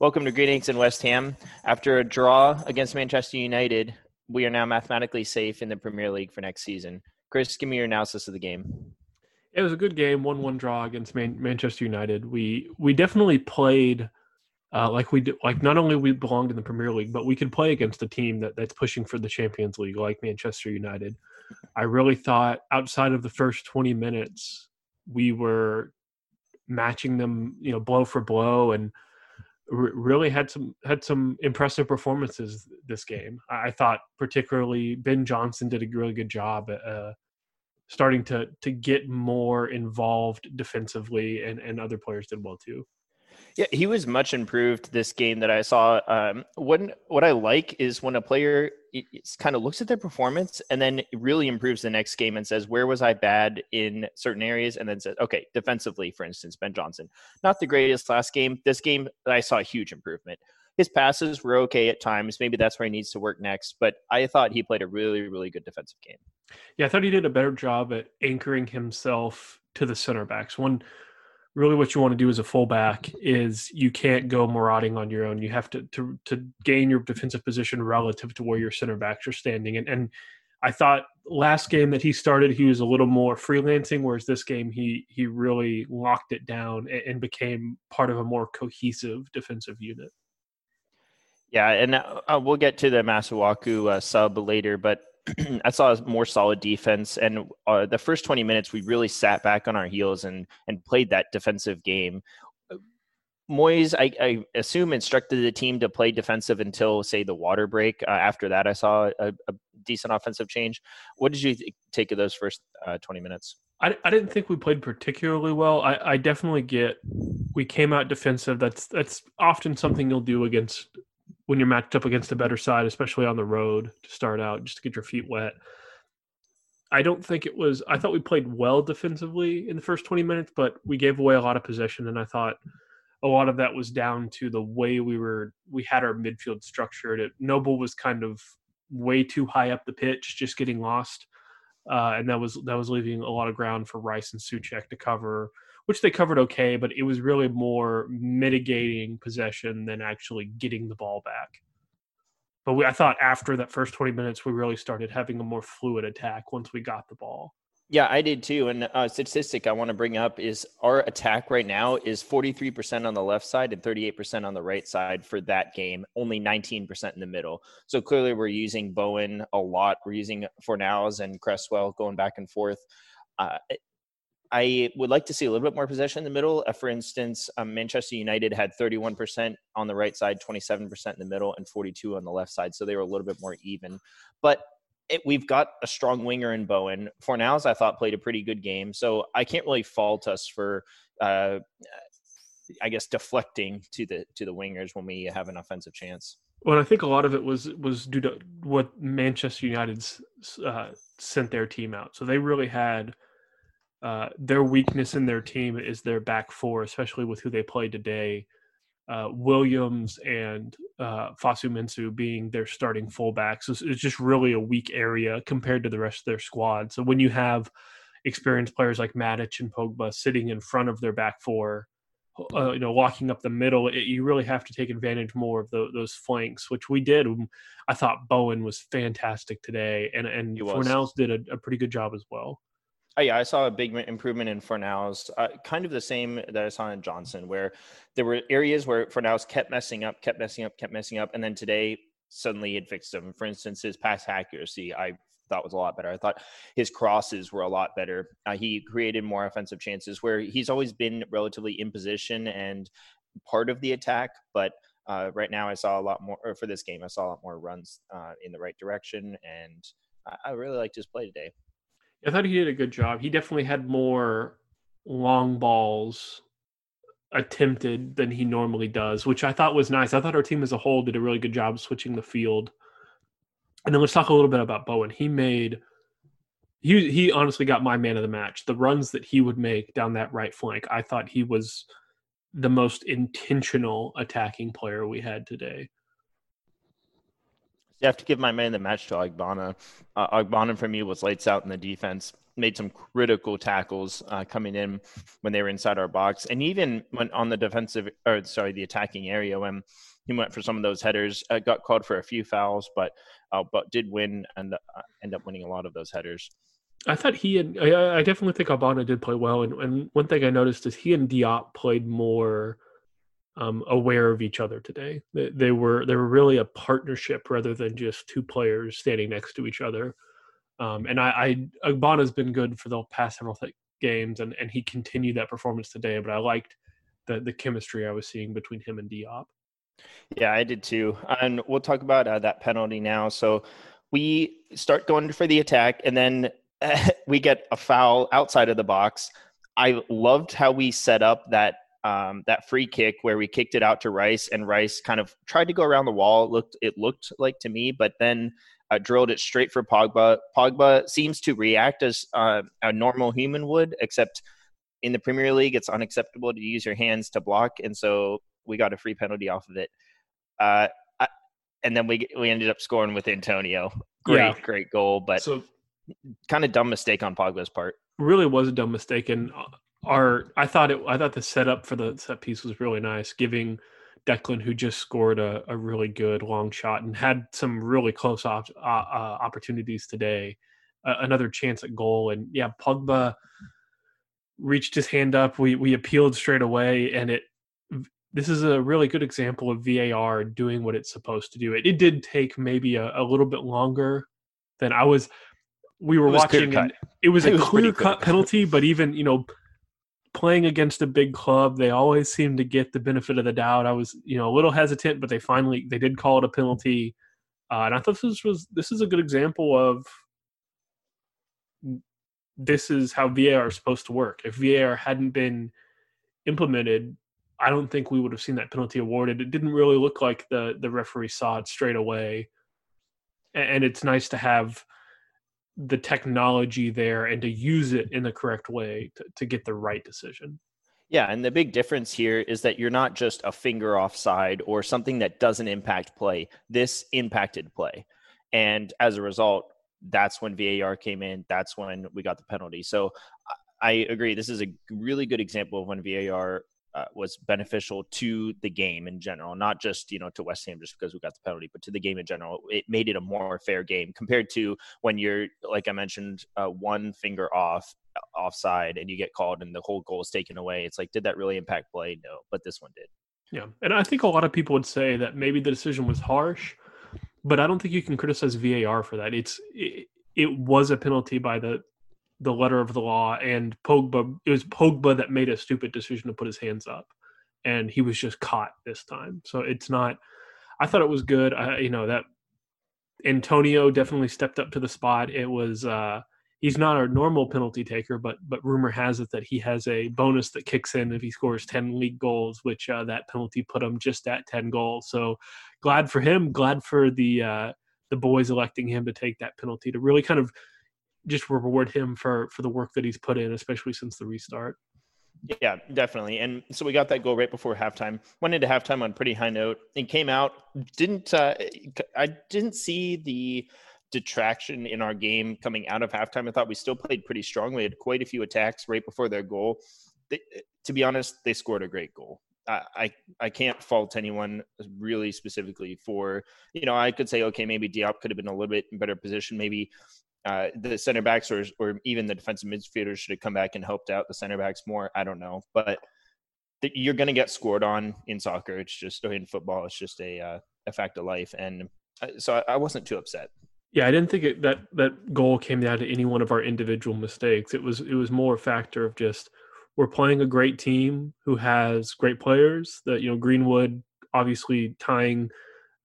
Welcome to Greetings in West Ham. After a draw against Manchester United, we are now mathematically safe in the Premier League for next season. Chris, give me your analysis of the game. It was a good game, one-one draw against Man- Manchester United. We we definitely played uh, like we do, like not only we belonged in the Premier League, but we could play against a team that, that's pushing for the Champions League, like Manchester United. I really thought outside of the first twenty minutes, we were matching them, you know, blow for blow, and really had some had some impressive performances this game. I thought particularly Ben Johnson did a really good job at uh, starting to to get more involved defensively, and and other players did well too. Yeah, he was much improved this game that I saw. Um, when what I like is when a player kind of looks at their performance and then really improves the next game and says, "Where was I bad in certain areas?" And then says, "Okay, defensively, for instance, Ben Johnson, not the greatest last game. This game, I saw a huge improvement. His passes were okay at times. Maybe that's where he needs to work next. But I thought he played a really, really good defensive game. Yeah, I thought he did a better job at anchoring himself to the center backs. One really what you want to do as a fullback is you can't go marauding on your own. You have to to to gain your defensive position relative to where your center backs are standing. And and I thought last game that he started, he was a little more freelancing, whereas this game he he really locked it down and, and became part of a more cohesive defensive unit. Yeah, and uh, we'll get to the Masuaku uh, sub later, but I saw a more solid defense, and uh, the first 20 minutes we really sat back on our heels and and played that defensive game. Moyes, I, I assume, instructed the team to play defensive until, say, the water break. Uh, after that, I saw a, a, decent offensive change. What did you th- take of those first uh, 20 minutes? I, I didn't think we played particularly well. I, I definitely get we came out defensive. That's that's often something you'll do against when you're matched up against a better side, especially on the road to start out, just to get your feet wet. I don't think it was. I thought we played well defensively in the first 20 minutes, but we gave away a lot of possession, and I thought a lot of that was down to the way we were. We had our midfield structured. It, Noble was kind of way too high up the pitch, just getting lost, uh, and that was that was leaving a lot of ground for Rice and Soucek to cover which they covered okay, but it was really more mitigating possession than actually getting the ball back. But we, I thought after that first 20 minutes, we really started having a more fluid attack once we got the ball. Yeah, I did too. And a statistic I want to bring up is our attack right now is 43% on the left side and 38% on the right side for that game, only 19% in the middle. So clearly we're using Bowen a lot. We're using Fornals and Cresswell going back and forth. Uh, I would like to see a little bit more possession in the middle. Uh, for instance, um, Manchester United had 31% on the right side, 27% in the middle, and 42 on the left side. So they were a little bit more even. But it, we've got a strong winger in Bowen. Fornals, I thought, played a pretty good game. So I can't really fault us for, uh, I guess, deflecting to the to the wingers when we have an offensive chance. Well, I think a lot of it was was due to what Manchester United's uh, sent their team out. So they really had – uh, their weakness in their team is their back four, especially with who they played today. Uh, Williams and uh, Mensah being their starting fullbacks. So it's just really a weak area compared to the rest of their squad. So when you have experienced players like Matic and Pogba sitting in front of their back four, uh, you know, locking up the middle, it, you really have to take advantage more of the, those flanks, which we did. I thought Bowen was fantastic today, and and Fornals did a, a pretty good job as well. Oh, yeah, I saw a big improvement in Fornals, uh, kind of the same that I saw in Johnson, where there were areas where Fornals kept messing up, kept messing up, kept messing up, and then today suddenly it fixed them. For instance, his pass accuracy, I thought was a lot better. I thought his crosses were a lot better. Uh, he created more offensive chances where he's always been relatively in position and part of the attack, but uh, right now I saw a lot more for this game. I saw a lot more runs uh, in the right direction, and I, I really liked his play today. I thought he did a good job. He definitely had more long balls attempted than he normally does, which I thought was nice. I thought our team as a whole did a really good job switching the field. And then let's talk a little bit about Bowen. He made he he honestly got my man of the match. The runs that he would make down that right flank, I thought he was the most intentional attacking player we had today. You have to give my man the match to Ogbonna. Uh, Ogbonna for me was lights out in the defense. made some critical tackles uh, coming in when they were inside our box, and even when on the defensive or sorry, the attacking area when he went for some of those headers, uh, got called for a few fouls, but uh, but did win and uh, end up winning a lot of those headers. I thought he and I, I definitely think Ogbonna did play well, and, and one thing I noticed is he and Diop played more um, aware of each other today. They, they, were they were really a partnership rather than just two players standing next to each other. Um, and I, I Ogbonna's been good for the past several th- games, and, and he continued that performance today. But I liked the the chemistry I was seeing between him and Diop. Yeah, I did too. And we'll talk about uh, that penalty now. So we start going for the attack, and then uh, we get a foul outside of the box. I loved how we set up that um, that free kick where we kicked it out to Rice, and Rice kind of tried to go around the wall. It looked it looked like to me, but then uh, drilled it straight for Pogba. Pogba seems to react as uh, a normal human would, except in the Premier League, it's unacceptable to use your hands to block, and so we got a free penalty off of it. Uh, I, and then we we ended up scoring with Antonio. Great, yeah. great goal, but so, kind of dumb mistake on Pogba's part. Really was a dumb mistake, and our I thought it I thought the setup for the set piece was really nice, giving Declan, who just scored a, a really good long shot and had some really close op, uh, uh, opportunities today, uh, another chance at goal. And yeah, Pogba reached his hand up. We we appealed straight away, and it. This is a really good example of VAR doing what it's supposed to do. It, it did take maybe a, a little bit longer than I was. We were watching. And it was a clear cut penalty, but even you know playing against a big club, they always seem to get the benefit of the doubt. I was, you know, a little hesitant, but they finally they did call it a penalty, uh, and I thought this was this is a good example of this is how VAR is supposed to work. If VAR hadn't been implemented, I don't think we would have seen that penalty awarded. It didn't really look like the the referee saw it straight away, and it's nice to have the technology there and to use it in the correct way to, to get the right decision. Yeah, and the big difference here is that you're not just a finger offside or something that doesn't impact play. This impacted play. And as a result, that's when VAR came in. That's when we got the penalty. So I agree. This is a really good example of when VAR uh, was beneficial to the game in general, not just you know to West Ham just because we got the penalty, but to the game in general. It made it a more fair game compared to when you're like I mentioned, uh, one finger off uh, offside and you get called and the whole goal is taken away. It's like, did that really impact play? No, but this one did. Yeah, and I think a lot of people would say that maybe the decision was harsh, but I don't think you can criticize VAR for that. It's it, it was a penalty by the the letter of the law, and Pogba. It was Pogba that made a stupid decision to put his hands up, and he was just caught this time. So it's not. I thought it was good. I, you know that Antonio definitely stepped up to the spot. It was. uh He's not a normal penalty taker, but but rumor has it that he has a bonus that kicks in if he scores ten league goals, which uh, that penalty put him just at ten goals. So glad for him. Glad for the uh, the boys electing him to take that penalty to really kind of just reward him for for the work that he's put in, especially since the restart. Yeah, definitely. And so we got that goal right before halftime. Went into halftime on pretty high note. and came out. Didn't uh, I didn't see the detraction in our game coming out of halftime. I thought we still played pretty strong. We had quite a few attacks right before their goal. They, to be honest, they scored a great goal. I, I can't fault anyone really specifically for you know I could say okay maybe Diop could have been a little bit in better position maybe uh, the center backs or or even the defensive midfielders should have come back and helped out the center backs more. I don't know, but you're going to get scored on in soccer. It's just in football. It's just a uh, a fact of life, and uh, so I, I wasn't too upset. Yeah, I didn't think it, that that goal came down to any one of our individual mistakes. It was it was more a factor of just we're playing a great team who has great players. That you know Greenwood obviously tying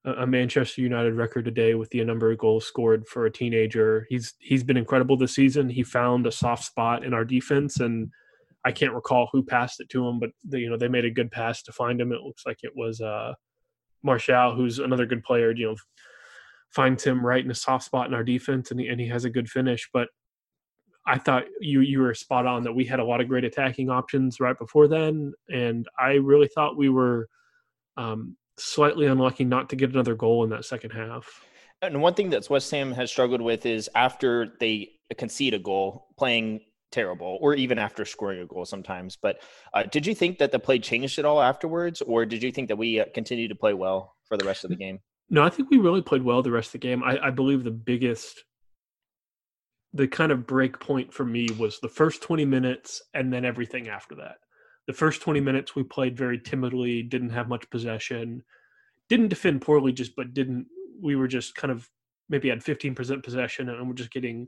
a Manchester United record today with the number of goals scored for a teenager. He's he's been incredible this season. He found a soft spot in our defense, and I can't recall who passed it to him, but the, you know they made a good pass to find him. It looks like it was uh, Martial, who's another good player. You know, finds him right in a soft spot in our defense, and he, and he has a good finish. But I thought you you were spot on that we had a lot of great attacking options right before then, and I really thought we were. Um, slightly unlucky not to get another goal in that second half. And one thing that West Ham has struggled with is after they concede a goal, playing terrible, or even after scoring a goal sometimes. But uh, did you think that the play changed at all afterwards, or did you think that we uh, continued to play well for the rest of the game? No, I think we really played well the rest of the game. I, I believe the biggest, the kind of break point for me was the first 20 minutes and then everything after that. The first 20 minutes we played very timidly, didn't have much possession, didn't defend poorly, just but didn't. We were just kind of maybe had 15% possession and we're just getting,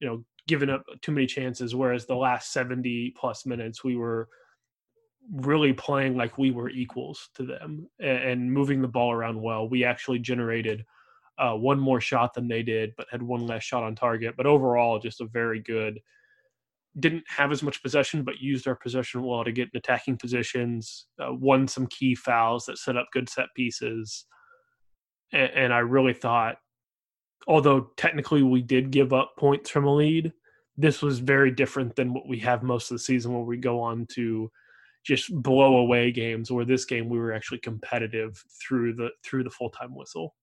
you know, given up too many chances. Whereas the last 70 plus minutes, we were really playing like we were equals to them and, moving the ball around well. We actually generated uh, one more shot than they did, but had one less shot on target. But overall, just a very good. Didn't have as much possession, but used our possession well to get in attacking positions. Uh, won some key fouls that set up good set pieces, and, and I really thought, although technically we did give up points from a lead, this was very different than what we have most of the season, where we go on to just blow away games where this game we were actually competitive through the through the full time whistle.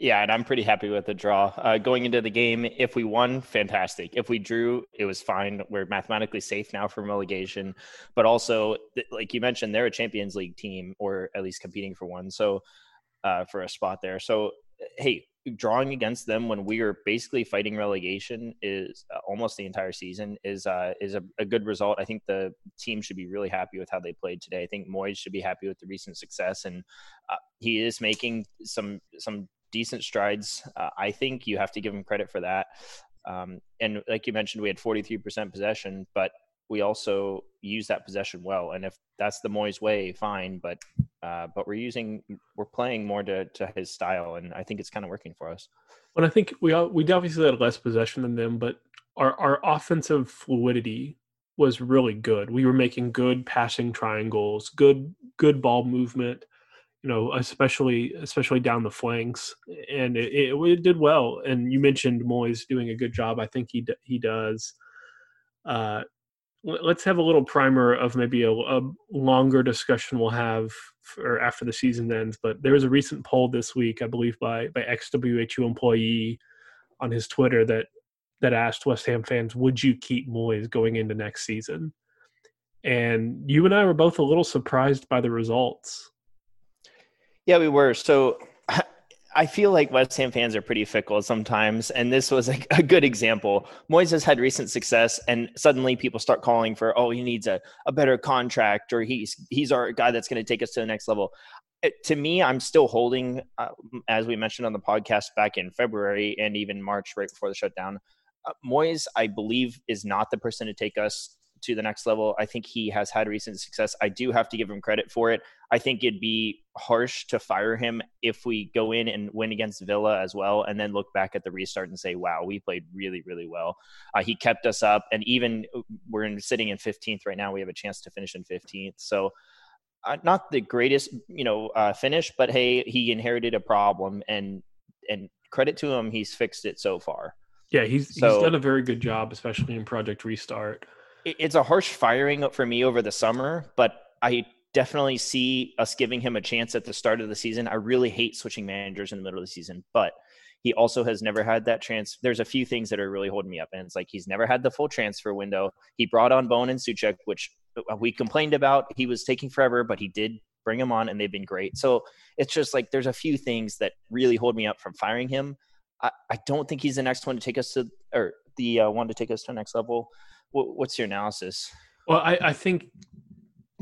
Yeah, and I'm pretty happy with the draw. Uh, going into the game, if we won, fantastic. If we drew, it was fine. We're mathematically safe now from relegation. But also, like you mentioned, they're a Champions League team, or at least competing for one. So, uh, for a spot there. So, hey, drawing against them when we are basically fighting relegation is uh, almost the entire season is uh, is a, a, good result. I think the team should be really happy with how they played today. I think Moyes should be happy with the recent success, and uh, he is making some some decent strides. Uh, I think you have to give him credit for that. Um, and like you mentioned, we had 43% possession, but we also use that possession well. And if that's the Moyes way, fine. But uh, but we're using we're playing more to, to his style, and I think it's kind of working for us. But I think we we obviously had less possession than them, but our our offensive fluidity was really good. We were making good passing triangles, good good ball movement. You know, especially especially down the flanks, and it, it, it did well. And you mentioned Moyes doing a good job. I think he he does. Uh, let's have a little primer of maybe a, a, longer discussion we'll have for after the season ends. But there was a recent poll this week, I believe, by by XWHU employee on his Twitter that that asked West Ham fans, "Would you keep Moyes going into next season?" And you and I were both a little surprised by the results. Yeah, we were. So I feel like West Ham fans are pretty fickle sometimes, and this was a, a, good example. Moyes has had recent success, and suddenly people start calling for, "Oh, he needs a, a better contract," or "He's he's our guy that's going to take us to the next level." It, to me, I'm still holding, uh, as we mentioned on the podcast back in February and even March, right before the shutdown. Uh, Moyes, I believe, is not the person to take us to the next level. I think he has had recent success. I do have to give him credit for it. I think it'd be harsh to fire him if we go in and win against Villa as well, and then look back at the restart and say, "Wow, we played really, really well." Uh, he kept us up, and even uh, we're in, sitting in 15th right now. We have a chance to finish in 15th. So. Uh, not the greatest, you know, uh, finish, but hey, he inherited a problem, and and credit to him, he's fixed it so far. Yeah, he's so, he's done a very good job, especially in Project Restart it's a harsh firing for me over the summer, but I definitely see us giving him a chance at the start of the season. I really hate switching managers in the middle of the season, but he also has never had that chance. There's a few things that are really holding me up, and it's like he's never had the full transfer window. He brought on Bowen and Soucek, which we complained about. He was taking forever, but he did bring him on, and they've been great. So it's just like there's a few things that really hold me up from firing him. I, I don't think he's the next one to take us to, or the uh, one to take us to the next level what's your analysis? Well, I, I think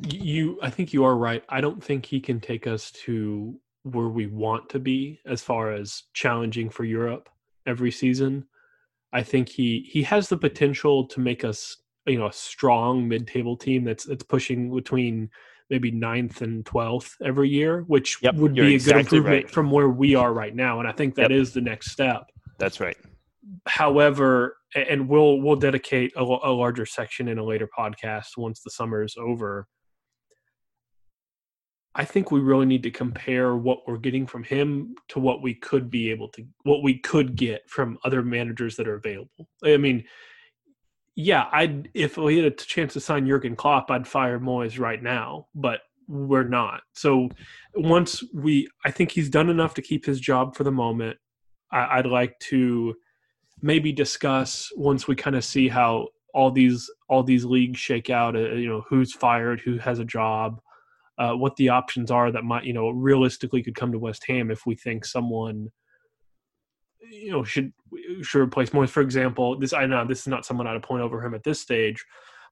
you I think you are right. I don't think he can take us to where we want to be as far as challenging for Europe every season. I think he he has the potential to make us you know a strong mid-table team that's that's pushing between maybe ninth and twelfth every year, which yep, would be a exactly good improvement right. from where we are right now. And I think that yep. is the next step. That's right. However, and we'll we'll dedicate a, a larger section in a later podcast once the summer is over. I think we really need to compare what we're getting from him to what we could be able to what we could get from other managers that are available. I mean, yeah, I'd if we had a chance to sign Jurgen Klopp, I'd fire Moyes right now, but we're not. So once we I think he's done enough to keep his job for the moment I, I'd like to maybe discuss once we kind of see how all these all these leagues shake out. Uh, you know, who's fired, who has a job, uh, what the options are that might you know realistically could come to West Ham if we think someone you know should should replace Moyes. For example, this I know this is not someone I'd point over him at this stage,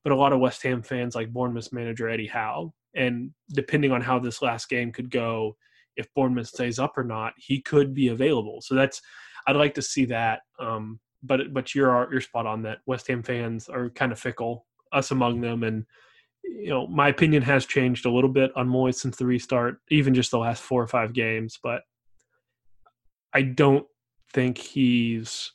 but a lot of West Ham fans like Bournemouth manager Eddie Howe, and depending on how this last game could go, if Bournemouth stays up or not, he could be available. So that's I'd like to see that. Um, but but you're you're spot on that West Ham fans are kind of fickle, us among them, and you know my opinion has changed a little bit on Moyes since the restart, even just the last four or five games. But I don't think he's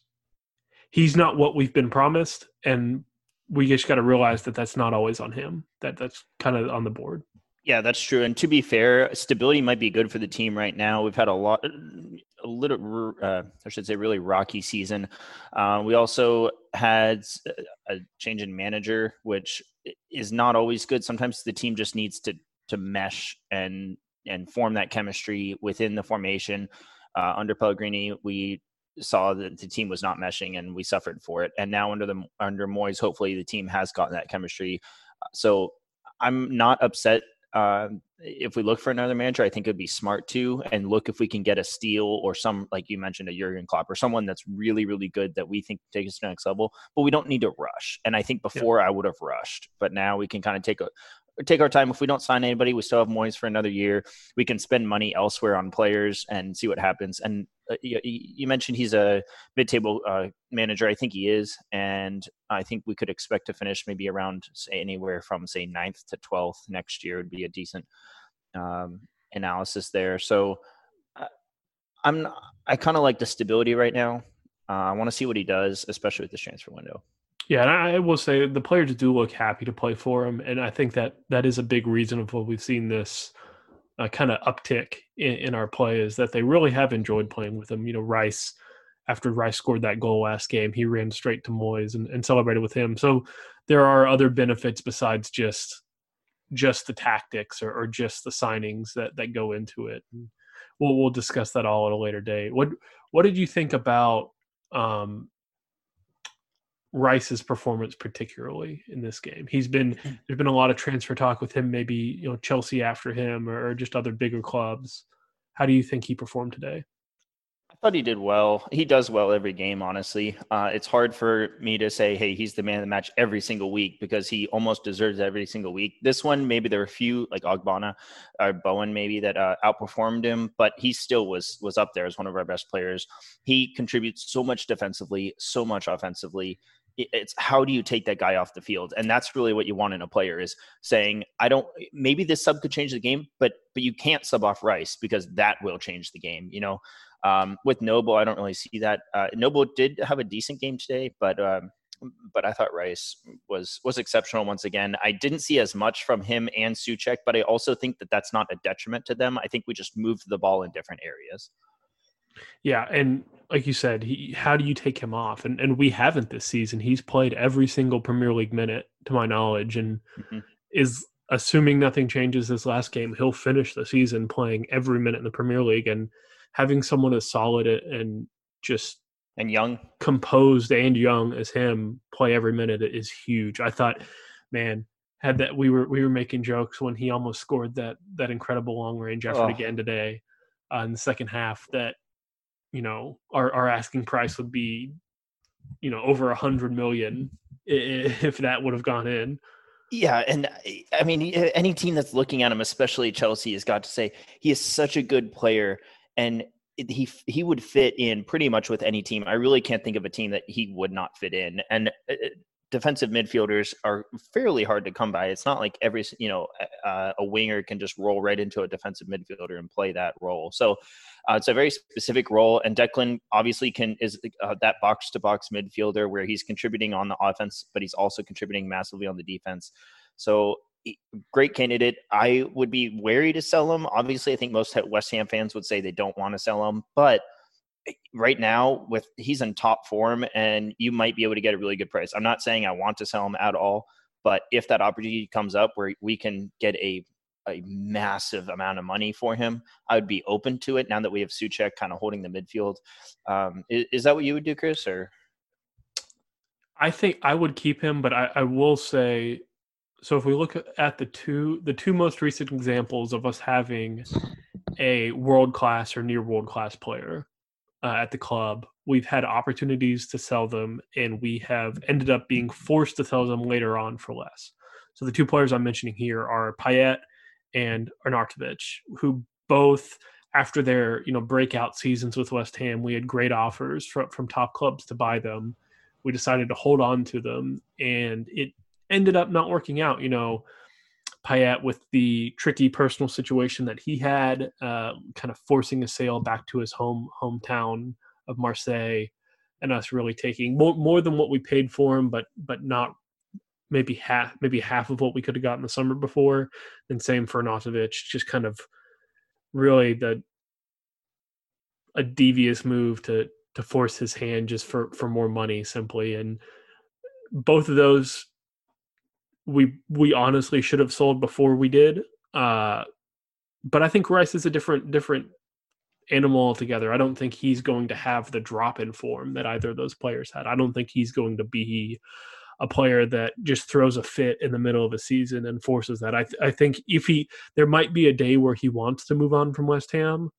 he's not what we've been promised, and we just got to realize that that's not always on him. That that's kind of on the board. Yeah, that's true. And to be fair, stability might be good for the team right now. We've had a lot, a little, uh, I should say, really rocky season. Uh, we also had a change in manager, which is not always good. Sometimes the team just needs to to mesh and and form that chemistry within the formation. Uh, under Pellegrini, we saw that the team was not meshing, and we suffered for it. And now under the under Moyes, hopefully the team has gotten that chemistry. So I'm not upset uh, if we look for another manager, I think it'd be smart to and look if we can get a steal or some, like you mentioned, a Jurgen Klopp or someone that's really, really good that we think takes us to the next level. But we don't need to rush. And I think before yeah. I would have rushed, but now we can kind of take a take our time. If we don't sign anybody, we still have Moyes for another year. We can spend money elsewhere on players and see what happens. And uh, you, you, mentioned he's a mid-table uh, manager. I think he is, and I think we could expect to finish maybe around say anywhere from say ninth to twelfth next year would be a decent um, analysis there. So uh, I'm I kind of like the stability right now. Uh, I want to see what he does, especially with this transfer window. Yeah, and I will say the players do look happy to play for him, and I think that that is a big reason of what we've seen this uh, kind of uptick in, in, our play is that they really have enjoyed playing with him. You know, Rice, after Rice scored that goal last game, he ran straight to Moyes and, and celebrated with him. So there are other benefits besides just just the tactics or, or just the signings that that go into it. And we'll we'll discuss that all at a later date. What what did you think about um, Rice's performance particularly in this game. He's been mm. there's been a lot of transfer talk with him, maybe you know Chelsea after him or, just other bigger clubs. How do you think he performed today? I thought he did well. He does well every game, honestly. Uh, it's hard for me to say, hey, he's the man of the match every single week because he almost deserves every single week. This one, maybe there were a few like Ogbonna or Bowen, maybe that uh, outperformed him, but he still was was up there as one of our best players. He contributes so much defensively, so much offensively it's how do you take that guy off the field and that's really what you want in a player is saying i don't maybe this sub could change the game but but you can't sub off rice because that will change the game you know um, with noble i don't really see that uh, noble did have a decent game today but um, but I thought Rice was was exceptional once again. I didn't see as much from him and Soucek, but I also think that that's not a detriment to them. I think we just moved the ball in different areas. Yeah, and like you said, he, how do you take him off? And and we haven't this season. He's played every single Premier League minute, to my knowledge, and mm-hmm. is assuming nothing changes this last game, he'll finish the season playing every minute in the Premier League. And having someone as solid and just and young, composed and young as him play every minute is huge. I thought, man, had that we were we were making jokes when he almost scored that that incredible long range effort oh. again today uh, in the second half. That you know our our asking price would be you know over a hundred million if that would have gone in yeah and i mean any team that's looking at him especially chelsea has got to say he is such a good player and he he would fit in pretty much with any team. I really can't think of a team that he would not fit in. And uh, defensive midfielders are fairly hard to come by. It's not like every you know uh, a winger can just roll right into a defensive midfielder and play that role. So uh, it's a very specific role, and Declan obviously can is uh, that box to box midfielder where he's contributing on the offense, but he's also contributing massively on the defense. So great candidate. I would be wary to sell him. Obviously, I think most West Ham fans would say they don't want to sell him, but right now with he's in top form and you might be able to get a really good price. I'm not saying I want to sell him at all, but if that opportunity comes up where we can get a a massive amount of money for him, I would be open to it now that we have Soucek kind of holding the midfield. Um, is, is, that what you would do, Chris? Or I think I would keep him, but I, I will say so if we look at the two the two most recent examples of us having a world class or near world class player uh, at the club we've had opportunities to sell them and we have ended up being forced to sell them later on for less so the two players i'm mentioning here are payet and arnautovic who both after their you know breakout seasons with west ham we had great offers from, from top clubs to buy them we decided to hold on to them and it ended up not working out. You know, Payet with the tricky personal situation that he had, uh, kind of forcing a sale back to his home hometown of Marseille, and us really taking more more than what we paid for him, but but not maybe half maybe half of what we could have gotten the summer before. And same for Arnautovic, just kind of really the a devious move to to force his hand just for for more money simply and both of those we we honestly should have sold before we did. Uh, but I think Rice is a different different animal altogether. I don't think he's going to have the drop in form that either of those players had. I don't think he's going to be a player that just throws a fit in the middle of a season and forces that. I, th- I think if he, there might be a day where he wants to move on from West Ham,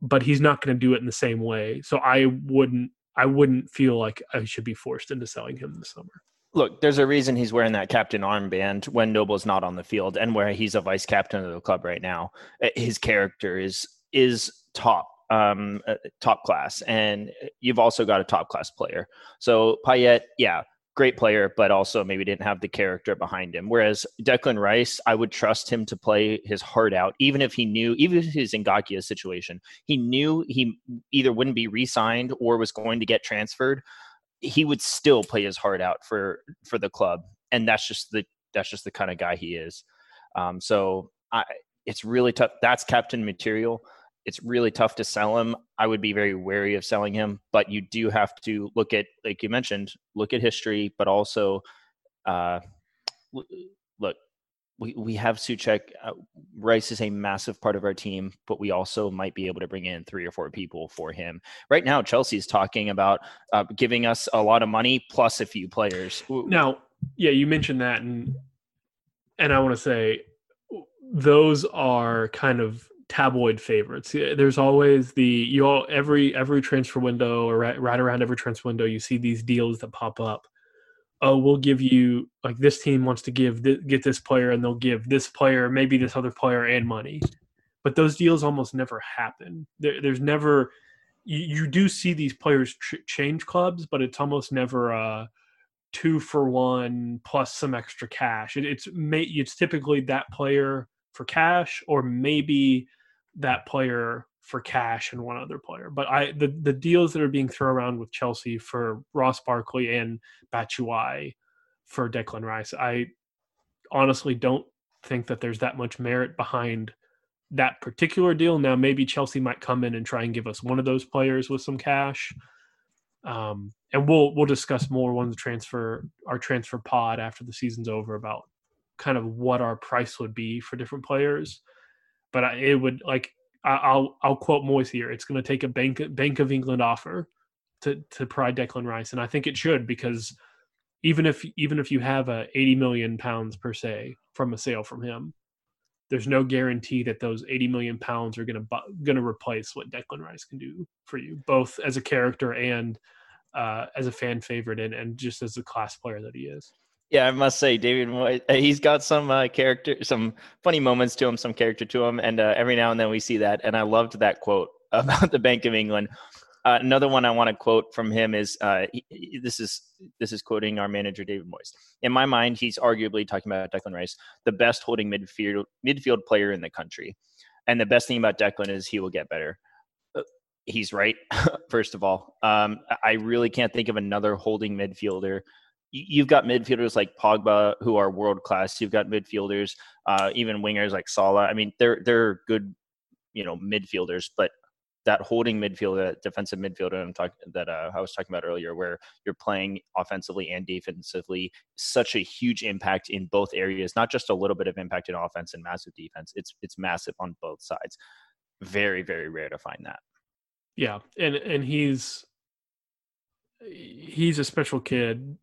but he's not going to do it in the same way. So I wouldn't, I wouldn't feel like I should be forced into selling him this summer look, there's a reason he's wearing that captain armband when Noble's not on the field, and where he's a vice captain of the club right now. Uh, his character is is top, um, uh, top class, and you've also got a top class player. So Payet, yeah, great player, but also maybe didn't have the character behind him. Whereas Declan Rice, I would trust him to play his heart out, even if he knew, even if his Ngakia situation, he knew he either wouldn't be re-signed or was going to get transferred he would still play his heart out for for the club, and that's just the that's just the kind of guy he is. Um, so I, it's really tough. That's captain material. It's really tough to sell him. I would be very wary of selling him, but you do have to look at, like you mentioned, look at history, but also uh, look we, we have Soucek. Uh, Rice is a massive part of our team, but we also might be able to bring in three or four people for him. Right now, Chelsea's talking about uh, giving us a lot of money plus a few players. Now, yeah, you mentioned that, and and I want to say those are kind of tabloid favorites. There's always the you all every every transfer window or right, right around every transfer window, you see these deals that pop up oh, we'll give you like this team wants to give th- get this player, and they'll give this player, maybe this other player, and money. But those deals almost never happen. There, there's never you, you, do see these players change clubs, but it's almost never a two for one plus some extra cash. It, it's it's typically that player for cash, or maybe that player for cash and one other player. But I the the deals that are being thrown around with Chelsea for Ross Barkley and Batshuayi for Declan Rice, I honestly don't think that there's that much merit behind that particular deal. Now maybe Chelsea might come in and try and give us one of those players with some cash. Um, and we'll we'll discuss more when the transfer our transfer pod after the season's over about kind of what our price would be for different players. But I, it would like I'll I'll quote Moyes here. It's going to take a Bank Bank of England offer to to pry Declan Rice, and I think it should because even if even if you have a 80 million pounds per se from a sale from him, there's no guarantee that those 80 million pounds are going to going to replace what Declan Rice can do for you, both as a character and uh, as a fan favorite, and and just as a class player that he is. Yeah, I must say, David, uh, he's got some uh, character, some funny moments to him, some character to him, and uh, every now and then we see that. And I loved that quote about the Bank of England. Uh, another one I want to quote from him is uh, he, this is this is quoting our manager David Moyes. In my mind, he's arguably talking about Declan Rice, the best holding midfield midfield player in the country. And the best thing about Declan is he will get better. Uh, he's right. First of all, um, I really can't think of another holding midfielder you've got midfielders like Pogba who are world class. You've got midfielders, uh, even wingers like Salah. I mean, they're they're good, you know, midfielders. But that holding midfield, that defensive midfielder I'm talking that uh, I was talking about earlier, where you're playing offensively and defensively, such a huge impact in both areas. Not just a little bit of impact in offense and massive defense. It's it's massive on both sides. Very very rare to find that. Yeah, and and he's he's a special kid,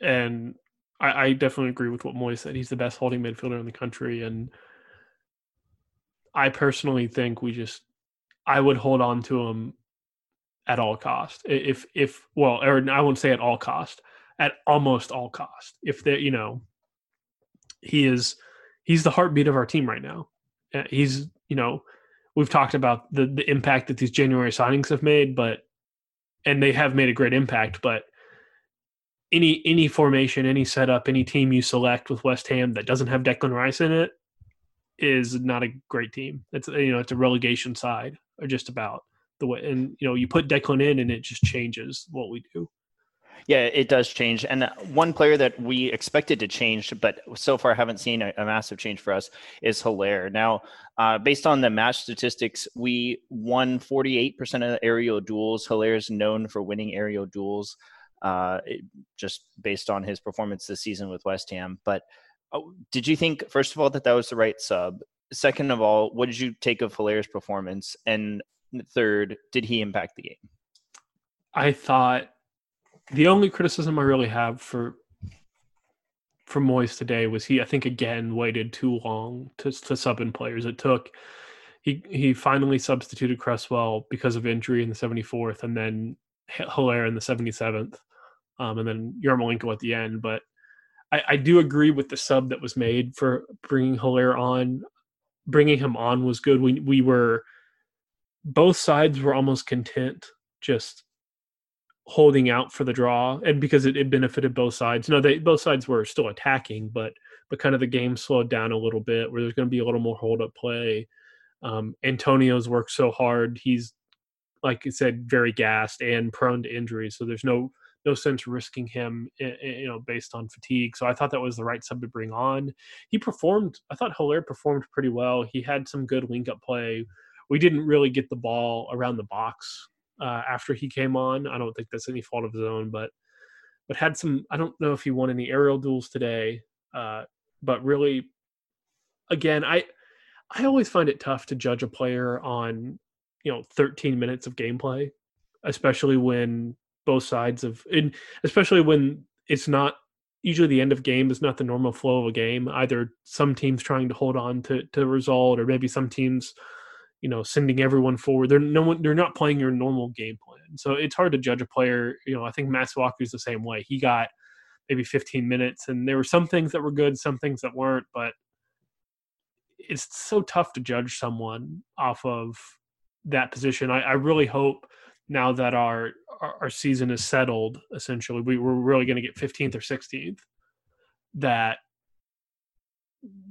and I, I definitely agree with what Moy said. He's the best holding midfielder in the country, and I personally think we just I would hold on to him at all cost. If if well, or I won't say at all cost, at almost all cost. If they, you know, he is he's the heartbeat of our team right now. Uh, he's you know we've talked about the the impact that these January signings have made, but and they have made a great impact. But any any formation, any setup, any team you select with West Ham that doesn't have Declan Rice in it is not a great team. It's you know it's a relegation side or just about the way and you know you put Declan in and it just changes what we do. Yeah, it does change. And uh, one player that we expected to change, but so far haven't seen a, a massive change for us, is Haller. Now, uh, based on the match statistics, we won 48% of the aerial duels. Haller is known for winning aerial duels, uh, just based on his performance this season with West Ham. But oh, did you think, first of all, that that was the right sub? Second of all, what did you take of Haller's performance? And third, did he impact the game? I thought the only criticism I really have for for Moyes today was he I think again waited too long to to sub in players. It took he he finally substituted Cresswell because of injury in the 74th and then Haller in the 77th. Um, and then Yarmolenko at the end. But I, I, do agree with the sub that was made for bringing Haller on bringing him on was good. We we were both sides were almost content just holding out for the draw, and because it, it benefited both sides. No, they both sides were still attacking, but but kind of the game slowed down a little bit, where there's going to be a little more hold up play. Um, Antonio's worked so hard; he's like I said, very gassed and prone to injuries. So there's no no sense risking him, you know, based on fatigue. So I thought that was the right sub to bring on. He performed. I thought Haller performed pretty well. He had some good link up play. We didn't really get the ball around the box uh, after he came on. I don't think that's any fault of his own, but but had some. I don't know if he won any aerial duels today, uh, but really, again, I I always find it tough to judge a player on you know 13 minutes of gameplay, especially when both sides of and especially when it's not usually the end of game is not the normal flow of a game either some teams trying to hold on to to result or maybe some teams you know sending everyone forward. They're no one they're not playing your normal game plan. So it's hard to judge a player you know i think Masuaku is the same way. He got maybe 15 minutes and there were some things that were good some things that weren't but it's so tough to judge someone off of that position. I, I really hope now that our our season is settled, essentially, we were really going to get 15th or 16th, that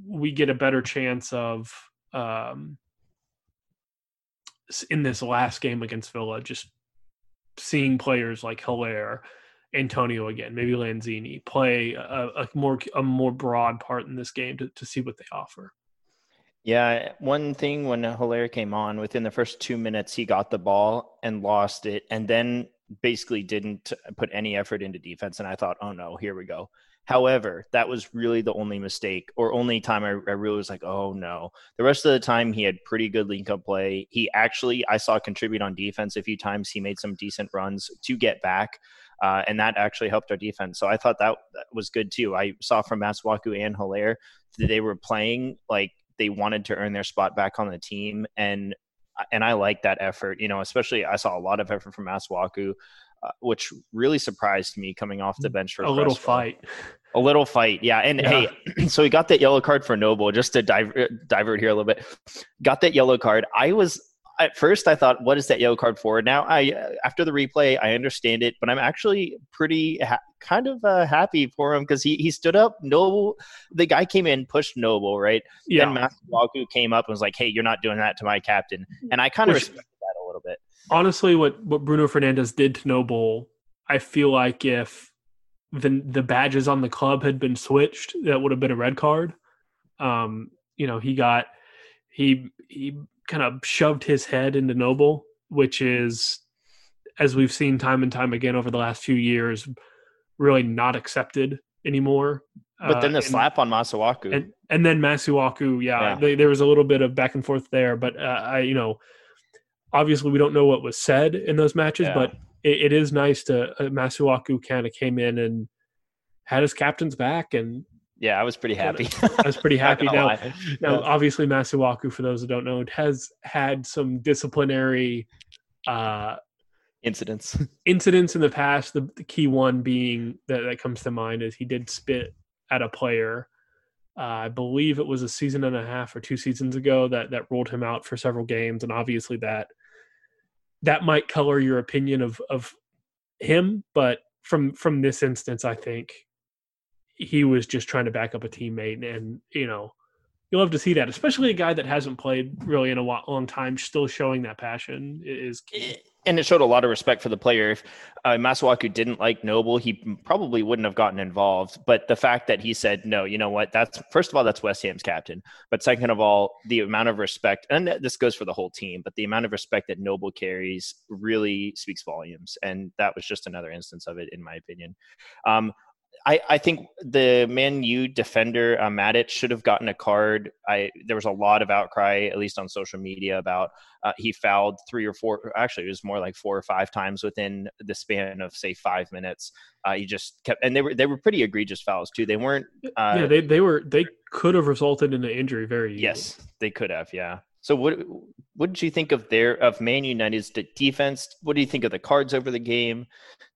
we get a better chance of um, in this last game against Villa, just seeing players like Haller Antonio again, maybe Lanzini play a, a, more a more broad part in this game to, to see what they offer. Yeah, one thing when Haller came on, within the first two minutes, he got the ball and lost it, and then basically didn't put any effort into defense. And I thought, oh no, here we go. However, that was really the only mistake or only time I, I, really was like, oh no. The rest of the time, he had pretty good link up play. He actually, I saw contribute on defense a few times. He made some decent runs to get back, uh, and that actually helped our defense. So I thought that, that was good too. I saw from Masuaku and Haller that they were playing like they wanted to earn their spot back on the team and and I like that effort. You know, especially I saw a lot of effort from Masuaku, uh, which really surprised me coming off the bench for a little fight. A little fight, yeah. And yeah. hey, so he got that yellow card for Noble. Just to diver, divert here a little bit, got that yellow card. I was at first I thought, what is that yellow card for? Now I, after the replay, I understand it, but I'm actually pretty ha- kind of uh, happy for him because he he stood up. Noble, the guy came in, pushed Noble, right? Yeah. Then Masuaku came up and was like, "Hey, you're not doing that to my captain," and I kind of respected that a little bit. Honestly, what what Bruno Fernandes did to Noble, I feel like if the the badges on the club had been switched, that would have been a red card. Um, you know, he got he he kind of shoved his head into Noble which is, as we've seen time and time again over the last few years, really not accepted anymore. But then the Uh, and- slap on Masuaku. and and then Masuaku, yeah, Yeah. They, there was a little bit of back and forth there, but uh, I, you know, obviously we don't know what was said in those matches, Yeah. but it, it is nice to uh, Masuaku kind of came in and had his captain's back, and yeah, I was pretty happy. I was pretty happy. Now, lie. now Yeah. obviously Masuaku, for those that don't know, has had some disciplinary uh, incidents. incidents in the past. The, the key one being that that comes to mind is he did spit at a player. Uh, I believe it was a season and a half or two seasons ago that that ruled him out for several games, and obviously that that might color your opinion of of him. But from from this instance, I think he was just trying to back up a teammate, and you know. You love to see that, especially a guy that hasn't played really in a long time, still showing that passion is and it showed a lot of respect for the player. If uh, Masuaku didn't like Noble, he probably wouldn't have gotten involved. But the fact that he said, no, you know what? That's first of all, that's West Ham's captain. But second of all, the amount of respect, and this goes for the whole team, but the amount of respect that Noble carries really speaks volumes. And that was just another instance of it, in my opinion. Um, I, I think the Man U defender uh, Matic should have gotten a card. I there was a lot of outcry, at least on social media, about uh, he fouled three or four. Actually, it was more like four or five times within the span of say five minutes. Uh, he just kept, and they were they were pretty egregious fouls too. They weren't. Uh, yeah, they they were they could have resulted in an injury very easily. yes, they could have. Yeah. So what what did you think of their of Man United's defense? What do you think of the cards over the game?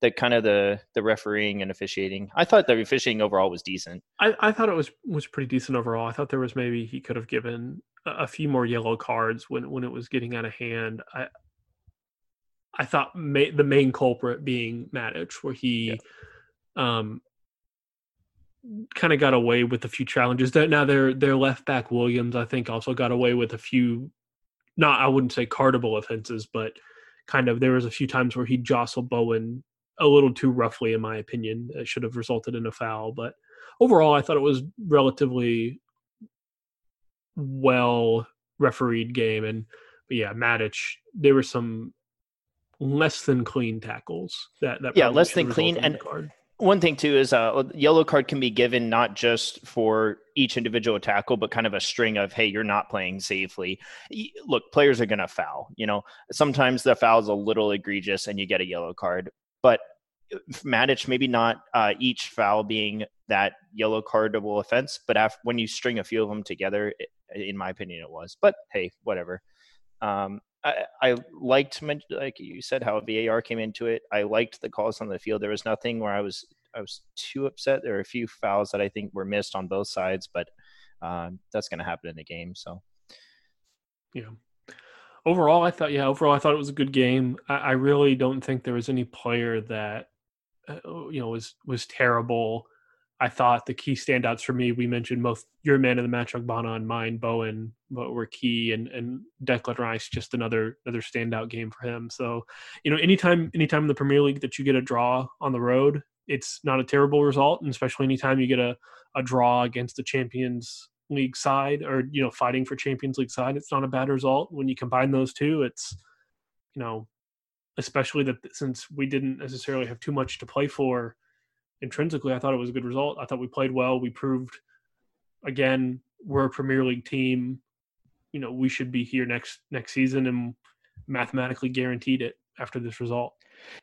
The kind of the the refereeing and officiating. I thought the officiating overall was decent. I, I thought it was was pretty decent overall. I thought there was maybe he could have given a, a few more yellow cards when when it was getting out of hand. I I thought ma- the main culprit being Matic, where he um kind of got away with a few challenges. Now their their left back Williams, I think, also got away with a few. Not I wouldn't say cardable offenses, but kind of there was a few times where he jostled Bowen a little too roughly, in my opinion. It should have resulted in a foul, but overall, I thought it was relatively well refereed game. And but yeah, Matic, there were some less than clean tackles that that Yeah, less than clean, and card. One thing too is a yellow card can be given not just for each individual tackle but kind of a string of hey you're not playing safely look players are going to foul you know sometimes the foul's a little egregious and you get a yellow card but Matic, maybe not uh, each foul being that yellow cardable offense, but when you string a few of them together, it, in my opinion, it was. But hey, whatever. Um, I, I liked, like you said, how VAR came into it. I liked the calls on the field. There was nothing where I was I was too upset. There were a few fouls that I think were missed on both sides, but um, that's going to happen in the game. So Yeah. Overall, I thought yeah. Overall, I thought it was a good game. I, I really don't think there was any player that uh, you know was was terrible. I thought the key standouts for me, we mentioned both your man of the match, Ogbonna, and mine, Bowen, but were key, and and Declan Rice, just another another standout game for him. So, you know, anytime anytime in the Premier League that you get a draw on the road, it's not a terrible result, and especially anytime you get a a draw against the Champions League side, or you know, fighting for Champions League side, it's not a bad result. When you combine those two, it's you know, especially that since we didn't necessarily have too much to play for intrinsically, I thought it was a good result. I thought we played well. We proved again we're a Premier League team. You know, we should be here next next season and mathematically guaranteed it after this result.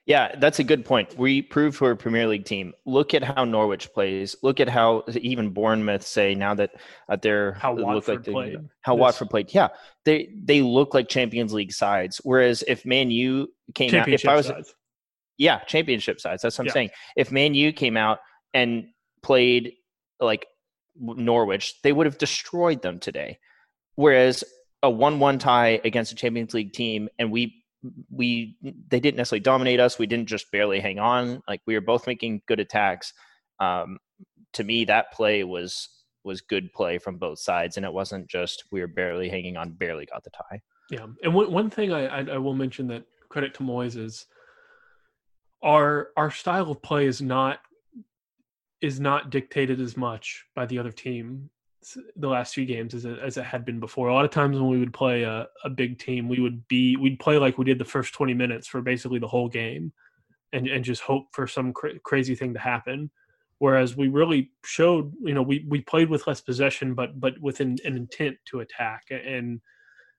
Yeah, that's a good point. We proved we're a Premier League team. Look at how Norwich plays. Look at how even Bournemouth say now that uh, they're How look Watford they- played. How This- Watford played. Yeah, they they look like Champions League sides. Whereas if Man U came out, if I was sides. Yeah championship sides, that's what I'm Yeah. saying. If Man U came out and played like Norwich, they would have destroyed them today. Whereas a one-one tie against a Champions League team, and we we they didn't necessarily dominate us. We didn't just barely hang on. Like we were both making good attacks. Um, to me, that play was was good play from both sides, and it wasn't just we were barely hanging on, barely got the tie. Yeah, and one one thing I, I I will mention that credit to Moyes is our our style of play is not is not dictated as much by the other team. the last few games as it, as it had been before. A lot of times when we would play a, a big team, we would be we'd play like we did the first twenty minutes for basically the whole game, and and just hope for some cra- crazy thing to happen. Whereas we really showed, you know, we we played with less possession, but but with an, an intent to attack, and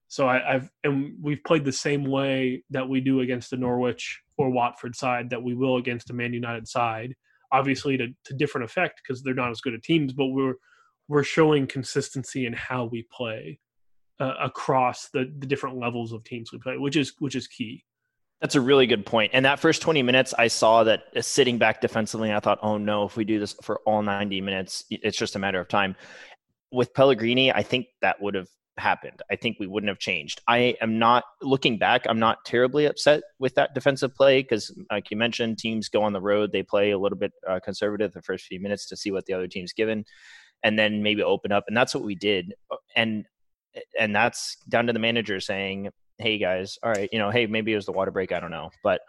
so I, I've and we've played the same way that we do against the Norwich or Watford side that we will against a Man United side. Obviously, to, to different effect because they're not as good at teams, but we're we're showing consistency in how we play uh, across the, the different levels of teams we play, which is which is key. That's a really good point. And that first 20 minutes, I saw that uh, sitting back defensively, I thought, oh no, if we do this for all 90 minutes, it's just a matter of time. With Pellegrini, I think that would have happened. I think we wouldn't have changed. I am not looking back. I'm not terribly upset with that defensive play because, like you mentioned, teams go on the road. They play a little bit uh, conservative the first few minutes to see what the other team's given, and then maybe open up. And that's what we did. And and that's down to the manager saying, "Hey guys, all right, you know, hey, maybe it was the water break. I don't know, but."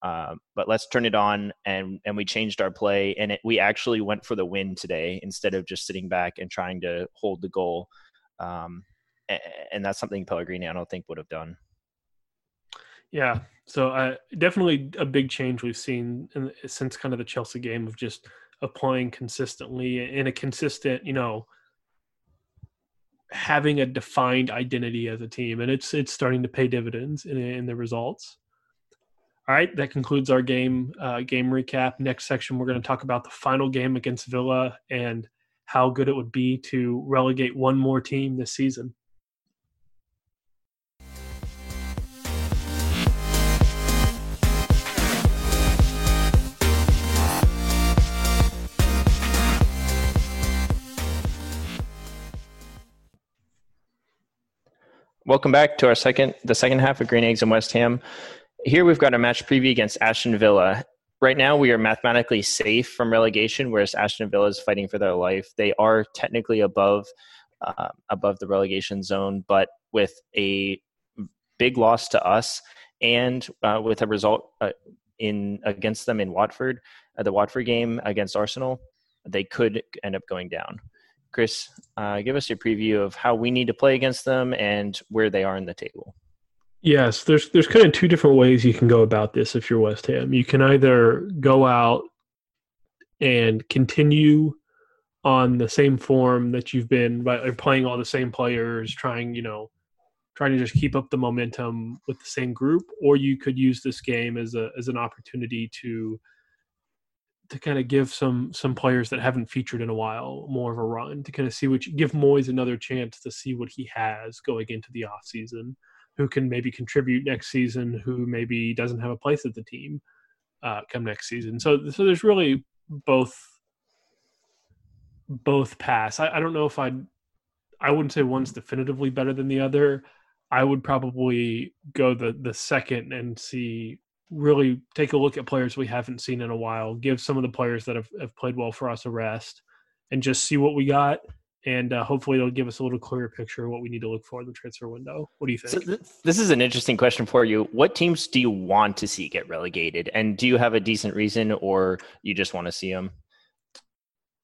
Uh, but let's turn it on and and we changed our play and it, we actually went for the win today instead of just sitting back and trying to hold the goal um, and that's something Pellegrini I don't think would have done. Yeah, so uh, definitely a big change we've seen in, since kind of the Chelsea game of just applying consistently in a consistent, you know, having a defined identity as a team, and it's it's starting to pay dividends in, in the results. All right, that concludes our game uh, game recap. Next section, we're going to talk about the final game against Villa and how good it would be to relegate one more team this season. Welcome back to our second, the second half of Green Eggs and West Ham. Here we've got a match preview against Aston Villa. Right now, we are mathematically safe from relegation, whereas Aston Villa is fighting for their life. They are technically above uh, above the relegation zone, but with a big loss to us and uh, with a result uh, in against them in Watford, uh, the Watford game against Arsenal, they could end up going down. Chris, uh, give us your preview of how we need to play against them and where they are in the table. Yes, there's there's kind of two different ways you can go about this if you're West Ham. You can either go out and continue on the same form that you've been by playing all the same players, trying, you know, trying to just keep up the momentum with the same group, or you could use this game as a as an opportunity to to kind of give some some players that haven't featured in a while more of a run to kind of see which give Moyes another chance to see what he has going into the off season, who can maybe contribute next season, who maybe doesn't have a place at the team uh, come next season. So so there's really both both pass. I, I don't know if I'd I wouldn't say one's definitively better than the other. I would probably go the the second and see really take a look at players we haven't seen in a while, give some of the players that have, have played well for us a rest, and just see what we got. And uh, hopefully, it'll give us a little clearer picture of what we need to look for in the transfer window. What do you think? So th- this is an interesting question for you. What teams do you want to see get relegated? And do you have a decent reason, or you just want to see them?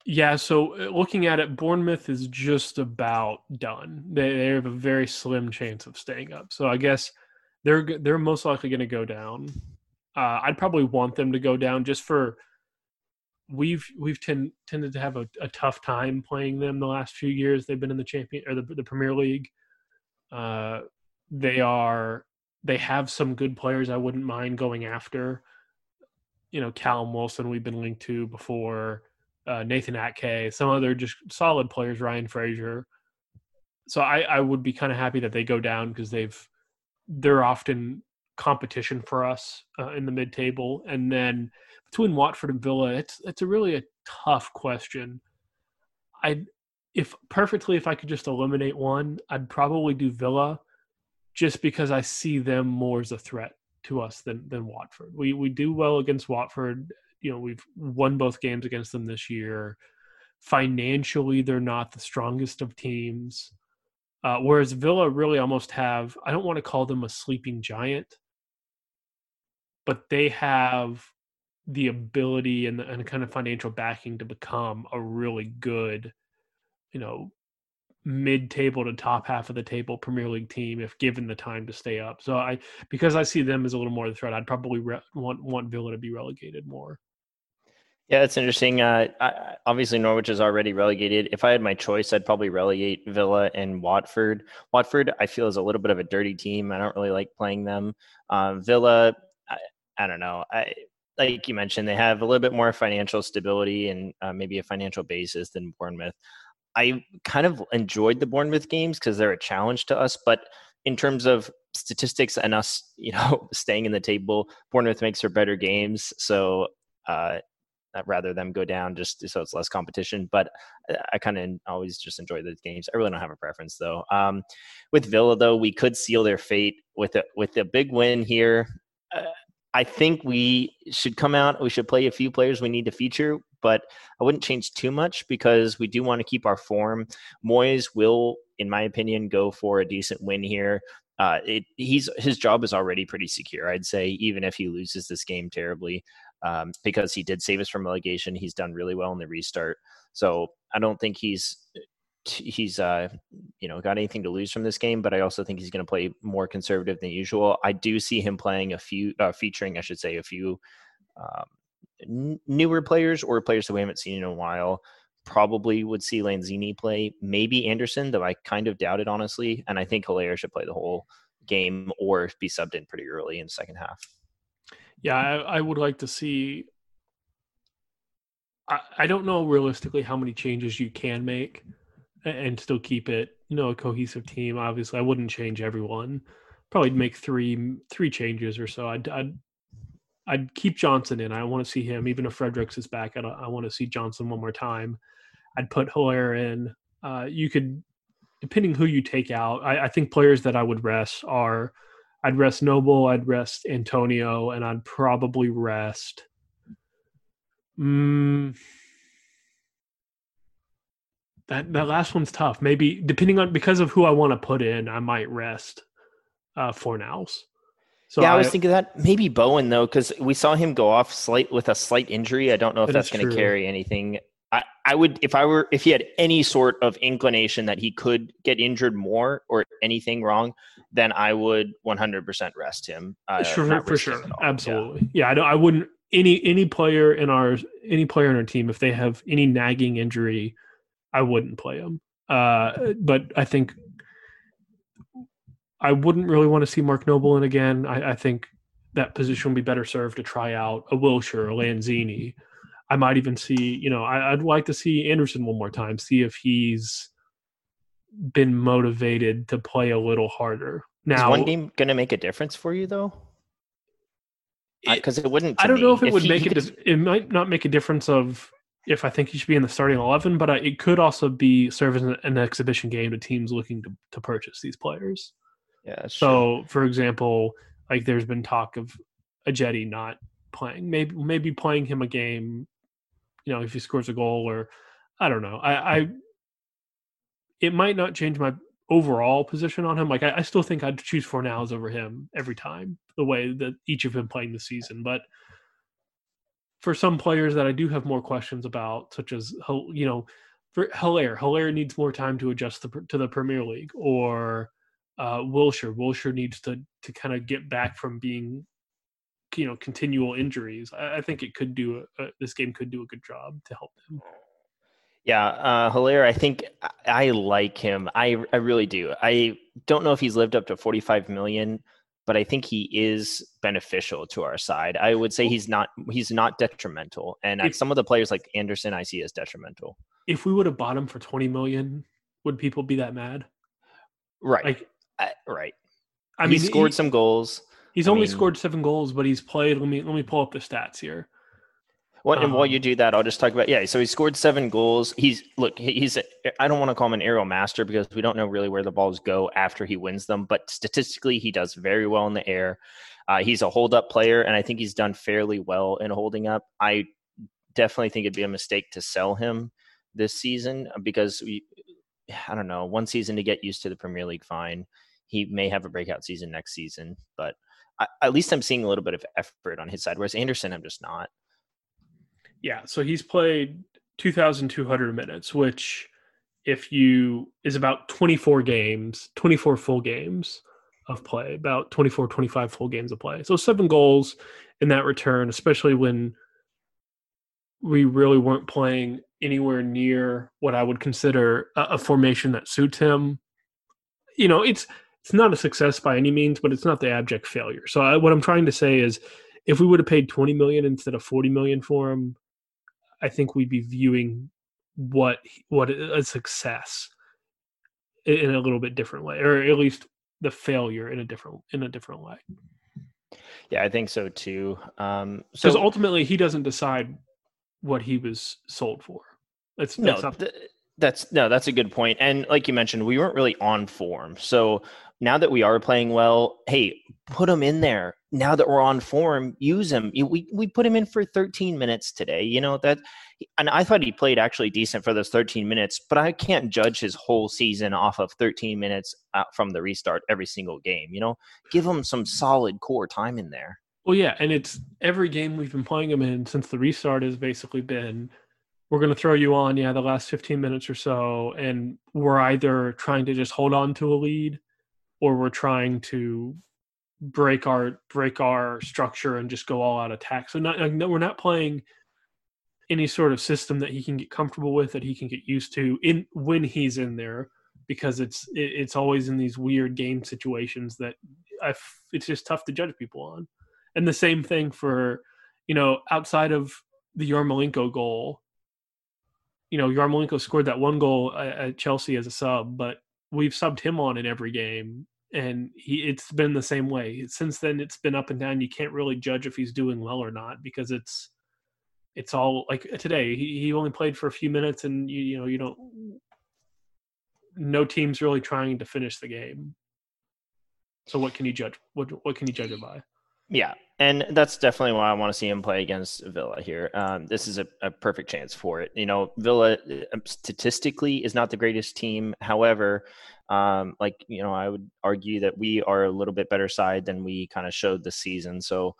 Yeah, so uh, looking at it, Bournemouth is just about done. They, they have a very slim chance of staying up. So I guess they're they're most likely going to go down. Uh, I'd probably want them to go down just for we've we've ten, tended to have a, a, tough time playing them the last few years. They've been in the champion or the, the Premier League. Uh, they are they have some good players. I wouldn't mind going after. You know, Callum Wilson we've been linked to before. Uh, Nathan Ake, some other just solid players. Ryan Fraser. So I, I would be kind of happy that they go down because they've they're often competition for us uh, in the mid table. And then between Watford and Villa, it's it's a really a tough question. I if perfectly if I could just eliminate one, I'd probably do Villa, just because I see them more as a threat to us than than Watford. We we do well against Watford. You know, we've won both games against them this year. Financially, they're not the strongest of teams. Uh, whereas Villa really almost have, I don't want to call them a sleeping giant, but they have the ability and, and kind of financial backing to become a really good, you know, mid-table to top half of the table Premier League team if given the time to stay up. So I because I see them as a little more of the threat, I'd probably re- want want Villa to be relegated more. Yeah, it's interesting. Uh, I, obviously, Norwich is already relegated. If I had my choice, I'd probably relegate Villa and Watford. Watford, I feel, is a little bit of a dirty team. I don't really like playing them. Uh, Villa, I, don't know. I like you mentioned, they have a little bit more financial stability and uh, maybe a financial basis than Bournemouth. I kind of enjoyed the Bournemouth games because they're a challenge to us, but in terms of statistics and us, you know, staying in the table, Bournemouth makes for better games. So uh, I'd rather them go down just so it's less competition. But I kind of always just enjoy those games. I really don't have a preference though. Um, with Villa though, we could seal their fate with a with a big win here. Uh, I think we should come out. We should play a few players we need to feature, but I wouldn't change too much because we do want to keep our form. Moyes will, in my opinion, go for a decent win here. Uh, it, he's his job is already pretty secure. I'd say even if he loses this game terribly, um, because he did save us from relegation, he's done really well in the restart. So I don't think he's he's uh you know got anything to lose from this game but i also think he's going to play more conservative than usual. I do see him playing a few uh, featuring i should say a few um, n- newer players or players that we haven't seen in a while. Probably would see lanzini play maybe anderson though i kind of doubt it honestly and i think Haller should play the whole game or be subbed in pretty early in the second half. Yeah i, I would like to see I, I don't know realistically how many changes you can make and still keep it, you know, a cohesive team. Obviously, I wouldn't change everyone. Probably make three three changes or so. I'd I'd, I'd keep Johnson in. I want to see him, even if Fredericks is back. I, I want to see Johnson one more time. I'd put Haller in. Uh, you could, depending who you take out. I, I think players that I would rest are, I'd rest Noble, I'd rest Antonio, and I'd probably rest. Mm, that that last one's tough. Maybe depending on because of who I want to put in, I might rest uh Fornals. So yeah, I was I, thinking that maybe Bowen though, because we saw him go off slight with a slight injury. I don't know if that's going to carry anything. I, I would if I were if he had any sort of inclination that he could get injured more or anything wrong, then I would 100% rest him. Uh, sure, for sure, absolutely. Yeah, yeah I, don't, I wouldn't any any player in our any player in our team if they have any nagging injury I wouldn't play him. Uh, but I think I wouldn't really want to see Mark Noble in again. I, I, think that position would be better served to try out a Wilshere, a Lanzini. I might even see, you know, I, would like to see Anderson one more time, see if he's been motivated to play a little harder. Now, is one game going to make a difference for you, though? Because it, it, wouldn't. I don't me. know if it if would he, make it. It might not make a difference of if I think he should be in the starting eleven, but uh, it could also be serve as an, an, exhibition game to teams looking to, to purchase these players. Yeah. So, true. for example, like there's been talk of a Jetty not playing, maybe maybe playing him a game, you know, if he scores a goal or I don't know. I, I it might not change my overall position on him. Like I, I still think I'd choose Fornals over him every time, the way that each of them playing the season, but for some players that I do have more questions about, such as you know, for Haller, Haller needs more time to adjust the, to the Premier League, or uh, Wilshere, Wilshere needs to to kind of get back from being, you know, continual injuries. I, I think it could do a, this game could do a good job to help them. Yeah, uh, Haller, I think I like him. I I really do. I don't know if he's lived up to 45 million but I think he is beneficial to our side. I would say he's not he's not detrimental, and if, some of the players like Anderson I see as detrimental. If we would have bought him for twenty million, would people be that mad? Right, like, uh, right. I he mean, scored he, some goals. He's I only mean, scored seven goals, but he's played. Let me let me pull up the stats here. What and while you um, do that, I'll just talk about yeah. So he scored seven goals. He's look, he's I don't want to call him an aerial master because we don't know really where the balls go after he wins them, but statistically he does very well in the air. Uh, he's a hold up player, and I think he's done fairly well in holding up. I definitely think it'd be a mistake to sell him this season because we, I don't know, one season to get used to the Premier League, fine. He may have a breakout season next season, but I, at least I'm seeing a little bit of effort on his side. Whereas Anderson, I'm just not. Yeah, so he's played 2,200 minutes, which if you is about 24 games, 24 full games of play, about 24, 25 full games of play. So seven goals in that return, especially when we really weren't playing anywhere near what I would consider a, a formation that suits him. You know, it's it's not a success by any means, but it's not the abject failure. So I, what I'm trying to say is, if we would have paid 20 million instead of 40 million for him, I think we'd be viewing what what a success in a little bit different way, or at least the failure in a different in a different way. Yeah, I think so too. Um, because so, ultimately, he doesn't decide what he was sold for. That's, that's no, not... th- that's no, that's a good point. And like you mentioned, we weren't really on form. So now that we are playing well, hey, put him in there. Now that we're on form, use him. We we put him in for 13 minutes today. You know that, and I thought he played actually decent for those 13 minutes. But I can't judge his whole season off of 13 minutes uh, from the restart every single game. You know, give him some solid core time in there. Well, yeah, and it's every game we've been playing him in since the restart has basically been we're going to throw you on, yeah, the last 15 minutes or so, and we're either trying to just hold on to a lead or we're trying to break our break our structure and just go all out attack. So not we're not playing any sort of system that he can get comfortable with that he can get used to in when he's in there because it's it's always in these weird game situations that I it's just tough to judge people on. And the same thing for you know outside of the Yarmolenko goal, you know Yarmolenko scored that one goal at Chelsea as a sub, but we've subbed him on in every game and he it's been the same way since then it's been up and down you can't really judge if he's doing well or not because it's it's all like today he, he only played for a few minutes and you, you know you don't no team's really trying to finish the game so what can you judge what what can you judge it by yeah and that's definitely why I want to see him play against Villa here. Um, this is a, a, perfect chance for it. You know, Villa uh, statistically is not the greatest team. However, um, like you know, I would argue that we are a little bit better side than we kind of showed this season. So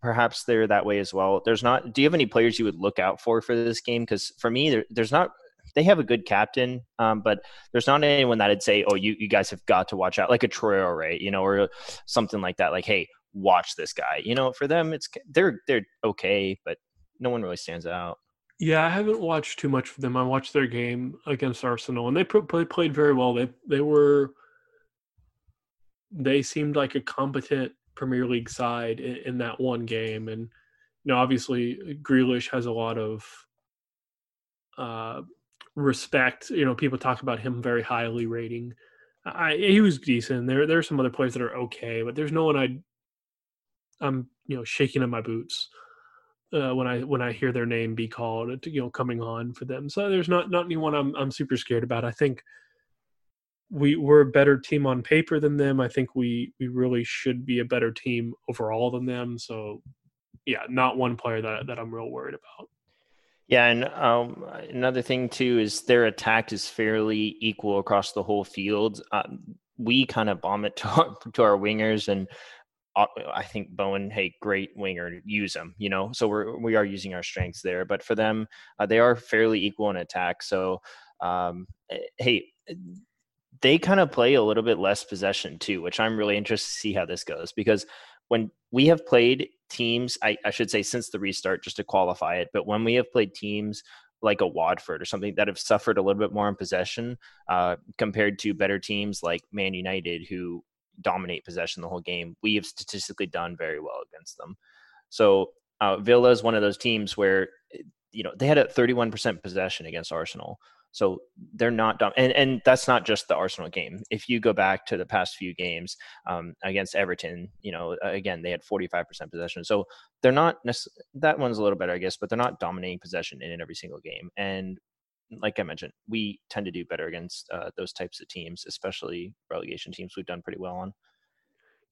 perhaps they're that way as well. There's not. Do you have any players you would look out for for this game? Because for me, there, there's not. They have a good captain, um, but there's not anyone that would say, "Oh, you, you guys have got to watch out," like a Traore, you know, or something like that. Like, hey, watch this guy. You know, for them, it's they're they're okay, but no one really stands out. Yeah, I haven't watched too much of them. I watched their game against Arsenal, and they played very well. They they were they seemed like a competent Premier League side in, in that one game, and you know, obviously, Grealish has a lot of uh, respect. You know, people talk about him very highly rating. I, he was decent. There, there are some other players that are okay, but there's no one I I'm you know shaking in my boots uh, when I when I hear their name be called, you know, coming on for them. So there's not not anyone I'm I'm super scared about. I think we we're a better team on paper than them. I think we we really should be a better team overall than them. So yeah, not one player that that I'm real worried about. Yeah, and um, another thing too is their attack is fairly equal across the whole field. Um, we kind of bomb it to our, to our wingers, and I think Bowen, hey, great winger, use him. You know, so we're we are using our strengths there. But for them, uh, they are fairly equal in attack. So, um, eh, hey, they kind of play a little bit less possession too, which I'm really interested to see how this goes because when we have played teams, I, I should say since the restart, just to qualify it, but when we have played teams like a Watford or something that have suffered a little bit more in possession uh, compared to better teams like Man United, who dominate possession the whole game, we have statistically done very well against them. So uh, Villa is one of those teams where you know they had a 31% possession against Arsenal. So they're not dumb, and and that's not just the Arsenal game. If you go back to the past few games um, against Everton, you know, again they had 45% possession. So they're not that one's a little better, I guess, but they're not dominating possession in every single game. And like I mentioned, we tend to do better against uh, those types of teams, especially relegation teams. We've done pretty well on.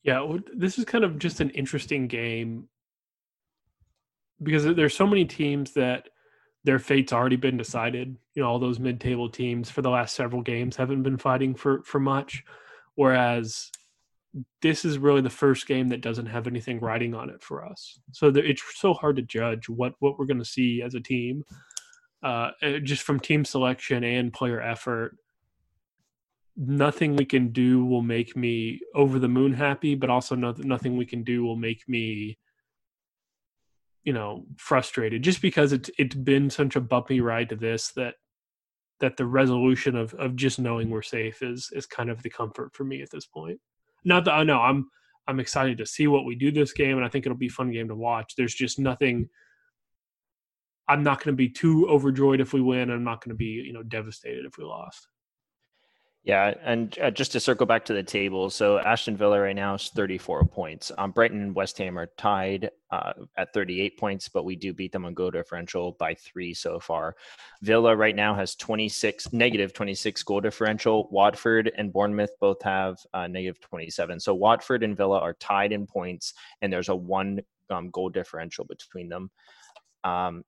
Yeah, this is kind of just an interesting game because there's so many teams that their fate's already been decided. You know, all those mid-table teams for the last several games haven't been fighting for for much, whereas this is really the first game that doesn't have anything riding on it for us. So it's so hard to judge what what we're going to see as a team uh, eh, just from team selection and player effort. Nothing we can do will make me over the moon happy, but also nothing we can do will make me, you know, frustrated. Just because it's it's been such a bumpy ride to this that that the resolution of of just knowing we're safe is is kind of the comfort for me at this point. Not that I know I'm I'm excited to see what we do this game, and I think it'll be a fun game to watch. There's just nothing I'm not going to be too overjoyed if we win. I'm not going to be, you know, devastated if we lost. Yeah, and uh, just to circle back to the table, so Aston Villa right now is 34 points. Um, Brighton and West Ham are tied uh, at 38 points, but we do beat them on goal differential by three so far. Villa right now has 26 negative 26 goal differential. Watford and Bournemouth both have uh, negative 27. So Watford and Villa are tied in points, and there's a one um, goal differential between them. Um,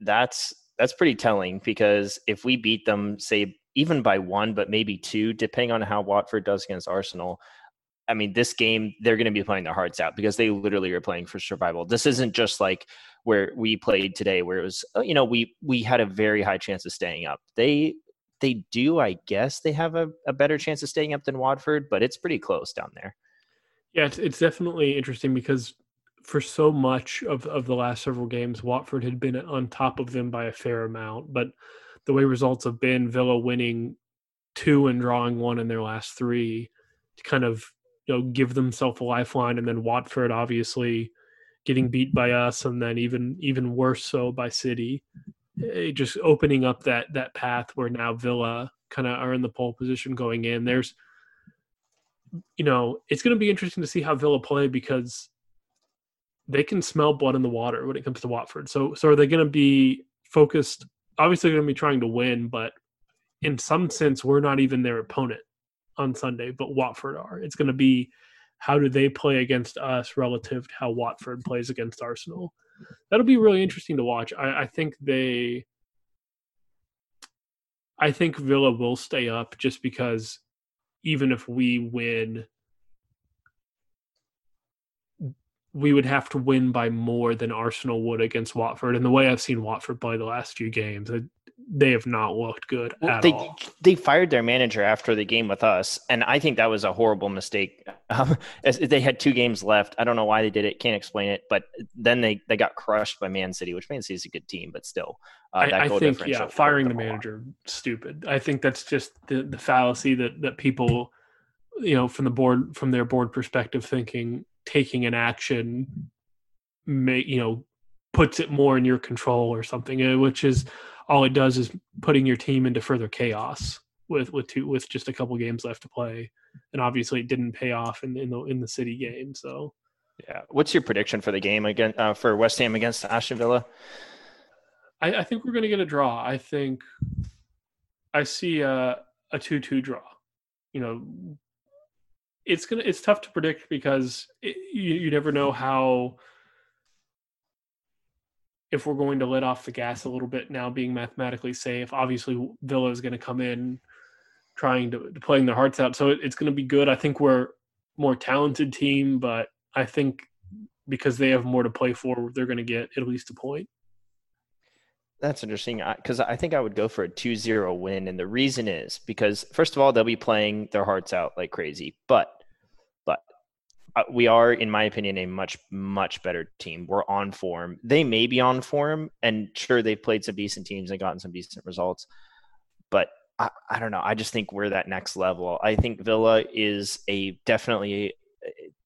that's that's pretty telling because if we beat them, say even by one, but maybe two, depending on how Watford does against Arsenal. I mean, this game they're going to be playing their hearts out because they literally are playing for survival. This isn't just like where we played today, where it was uh, you know we we had a very high chance of staying up. They they do, I guess, they have a, a better chance of staying up than Watford, but it's pretty close down there. Yeah, it's, it's definitely interesting because for so much of, of the last several games, Watford had been on top of them by a fair amount. But the way results have been, Villa winning two and drawing one in their last three to kind of you know give themselves a lifeline, and then Watford obviously getting beat by us, and then even even worse so by City, it just opening up that that path where now Villa kind of are in the pole position going in. There's you know it's going to be interesting to see how Villa play because they can smell blood in the water when it comes to Watford. So so are they going to be focused? Obviously, going to be trying to win, but in some sense, we're not even their opponent on Sunday, but Watford are. It's going to be how do they play against us relative to how Watford plays against Arsenal. That'll be really interesting to watch. I, I think they. I think Villa will stay up just because even if we win we would have to win by more than Arsenal would against Watford. And the way I've seen Watford play the last few games, they have not looked good well, at they, all. They fired their manager after the game with us, and I think that was a horrible mistake. Um, they had two games left. I don't know why they did it. Can't explain it. But then they they got crushed by Man City, which Man City is a good team, but still, uh, I, I think yeah, firing the manager stupid. I think that's just the the fallacy that that people, you know, from the board from their board perspective, thinking taking an action may you know puts it more in your control or something uh, which is all it does is putting your team into further chaos with with two with just a couple games left to play. And obviously it didn't pay off in, in the in the city game so. Yeah. What's your prediction for the game again uh, for west ham against aston villa? I, I think we're going to get a draw. I think i see a, a 2-2 draw. You know it's gonna it's tough to predict because it, you, you never know how if we're going to let off the gas a little bit now being mathematically safe. Obviously villa is going to come in trying to, to playing their hearts out. So it, it's going to be good. I think we're more talented team but i think because they have more to play for they're going to get at least a point that's interesting because I, I, think I would go for a 2-0 win and the reason is because first of all they'll be playing their hearts out like crazy but but uh, we are in my opinion a much much better team. We're on form. They may be on form and sure they've played some decent teams and gotten some decent results but I, I don't know. I just think we're that next level. I think villa is a definitely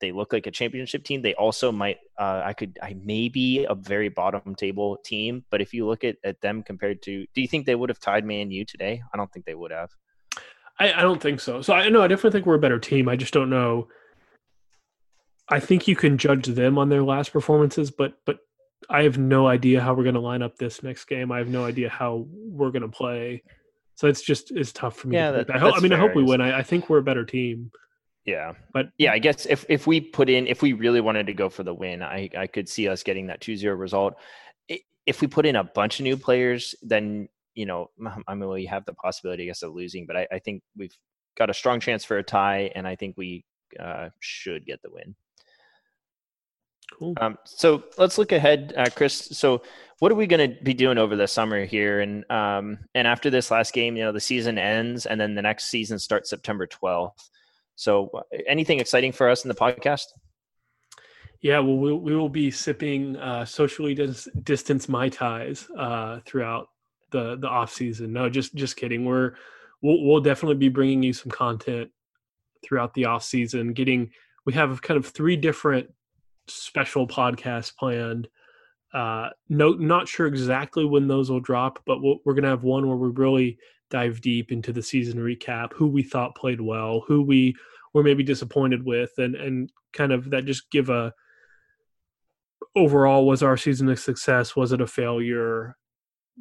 they look like a championship team. They also might, uh, I could, I may be a very bottom table team, but if you look at, at them compared to, do you think they would have tied Man U today? I don't think they would have. I, I don't think so. So I know I definitely think we're a better team. I just don't know. I think you can judge them on their last performances, but but I have no idea how we're going to line up this next game. I have no idea how we're going to play. So it's just it's tough for me. Yeah, that, I, hope, I mean, fair. I hope we win. I, I think we're a better team. Yeah. But yeah, I guess if, if we put in, if we really wanted to go for the win, I, I could see us getting that 2 0 result. If we put in a bunch of new players, then, you know, I mean, we have the possibility, I guess, of losing, but I, I think we've got a strong chance for a tie, and I think we uh, should get the win. Cool. Um, so let's look ahead, uh, Chris. So what are we going to be doing over the summer here? And um, and after this last game, you know, the season ends, and then the next season starts September twelfth. So uh, anything exciting for us in the podcast? Yeah, well, we, we will be sipping uh, socially dis- distance mai tais uh, throughout the the off season. No, just just kidding. We're we'll, we'll definitely be bringing you some content throughout the off season. Getting we have kind of three different special podcasts planned. Uh, no, not sure exactly when those will drop, but we we are gonna have one where we really dive deep into the season recap, who we thought played well, who we were maybe disappointed with, and and kind of that just give a overall was our season a success, was it a failure?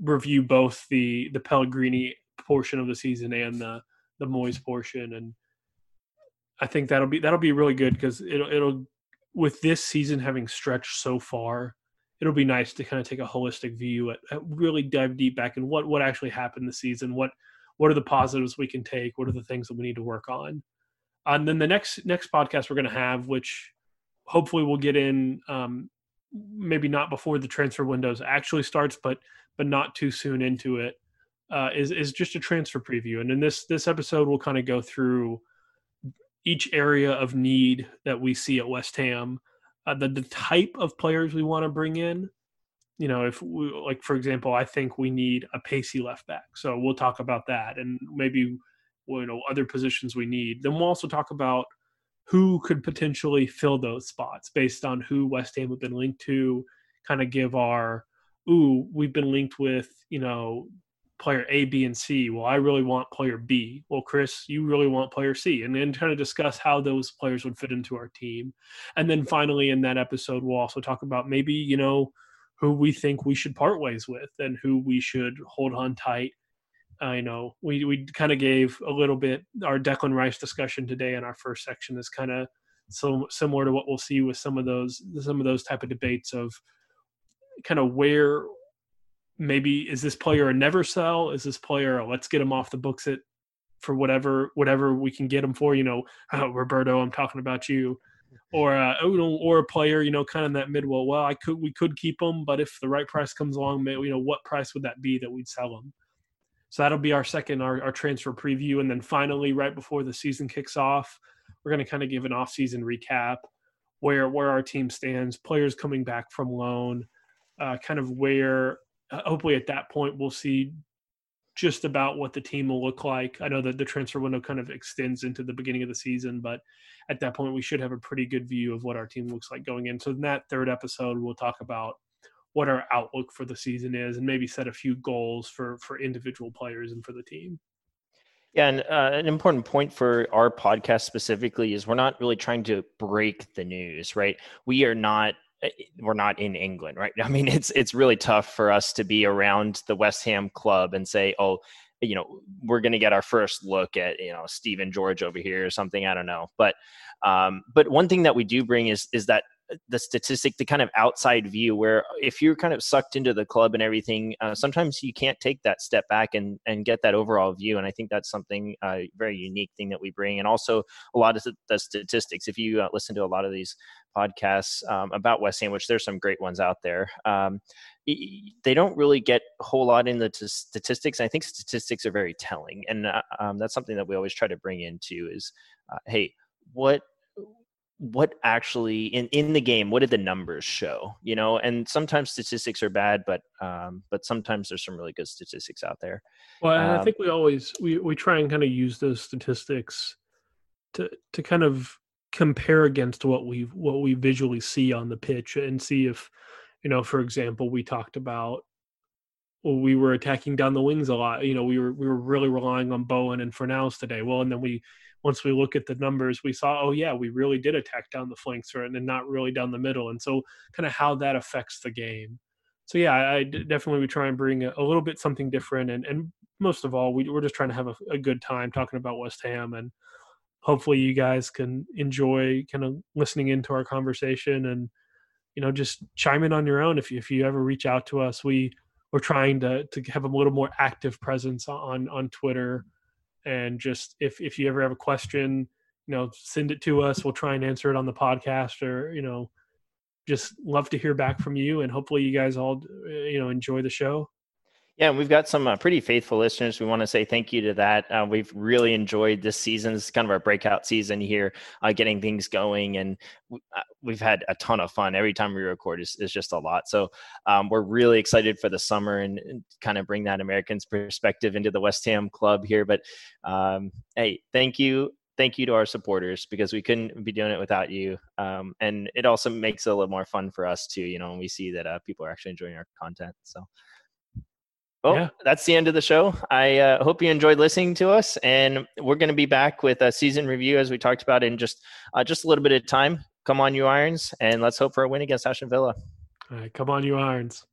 Review both the the Pellegrini portion of the season and the the Moyes portion, and I think that'll be that'll be really good because it'll it'll with this season having stretched so far, it'll be nice to kind of take a holistic view at, at, really dive deep back in what what actually happened this season. What what are the positives we can take? What are the things that we need to work on? And then the next next podcast we're going to have, which hopefully we'll get in, um, maybe not before the transfer windows actually starts, but but not too soon into it, uh, is is just a transfer preview. And in this this episode, we'll kind of go through each area of need that we see at West Ham, uh, the the type of players we want to bring in. You know, if we like, for example, I think we need a pacey left back. So we'll talk about that, and maybe you know other positions we need. Then we'll also talk about who could potentially fill those spots based on who West Ham have been linked to. Kind of give our ooh, we've been linked with you know player A, B, and C. Well, I really want player B. Well, Chris, you really want player C. And then kind of discuss how those players would fit into our team. And then finally, in that episode, we'll also talk about maybe, you know, who we think we should part ways with and who we should hold on tight. I know we, we kind of gave a little bit our Declan Rice discussion today in our first section is kind of so similar to what we'll see with some of those some of those type of debates of kind of where maybe is this player a never sell? Is this player a let's get him off the books it for whatever whatever we can get him for? You know, oh, Roberto, I'm talking about you, or uh, or a player, you know, kind of that midwell. Well, I could we could keep him, but if the right price comes along, you know, what price would that be that we'd sell him? So that'll be our second our, our transfer preview, and then finally, right before the season kicks off, we're going to kind of give an off-season recap where where our team stands, players coming back from loan, uh, kind of where uh, hopefully at that point we'll see just about what the team will look like. I know that the transfer window kind of extends into the beginning of the season, but at that point we should have a pretty good view of what our team looks like going in. So in that third episode, we'll talk about what our outlook for the season is and maybe set a few goals for for individual players and for the team. Yeah, and uh, an important point for our podcast specifically is we're not really trying to break the news, right? We are not we're not in England, right? I mean, it's it's really tough for us to be around the West Ham club and say, oh, you know, we're going to get our first look at you know Steven George over here or something. I don't know, but um, but one thing that we do bring is is that the statistic, the kind of outside view, where if you're kind of sucked into the club and everything, uh, sometimes you can't take that step back and and get that overall view. And I think that's something uh, very unique thing that we bring, and also a lot of the statistics. If you uh, listen to a lot of these podcasts um, about West Ham, which there's some great ones out there. Um, they don't really get a whole lot in the t- statistics. I think statistics are very telling, and uh, um, that's something that we always try to bring into is, uh, hey, what what actually in in the game what did the numbers show you know? And sometimes statistics are bad but um but sometimes there's some really good statistics out there. Well um, i think we always we we try and kind of use those statistics to to kind of compare against what we what we visually see on the pitch and see if you know for example we talked about well, we were attacking down the wings a lot you know we were we were really relying on bowen and Fornals today. Well and then we once we look at the numbers, we saw, oh yeah, we really did attack down the flanks and not really down the middle. And so kind of how that affects the game. So yeah, I, I definitely we try and bring a, a, little bit something different. And, and most of all, we, we're just trying to have a, a good time talking about West Ham and hopefully you guys can enjoy kind of listening into our conversation and, you know, just chime in on your own. If you, if you ever reach out to us, we, we're trying to, to have a little more active presence on, on Twitter and just if if you ever have a question you know send it to us we'll try and answer it on the podcast or you know just love to hear back from you, and hopefully you guys all uh, you know enjoy the show. Yeah, we've got some uh, pretty faithful listeners. We want to say thank you to that. Uh, we've really enjoyed this season. It's kind of our breakout season here, uh, getting things going, and uh, we've had a ton of fun. Every time we record is, is just a lot. So um, we're really excited for the summer and, and, kind of bring that Americans perspective into the West Ham club here. But um, hey, thank you. Thank you to our supporters because we couldn't be doing it without you. Um, and it also makes it a little more fun for us too, you know, when we see that uh, people are actually enjoying our content. So well, yeah. that's the end of the show. I uh, hope you enjoyed listening to us, and we're going to be back with a season review as we talked about in just uh, just a little bit of time. Come on, you Irons, and let's hope for a win against Aston Villa. All right, come on, you Irons.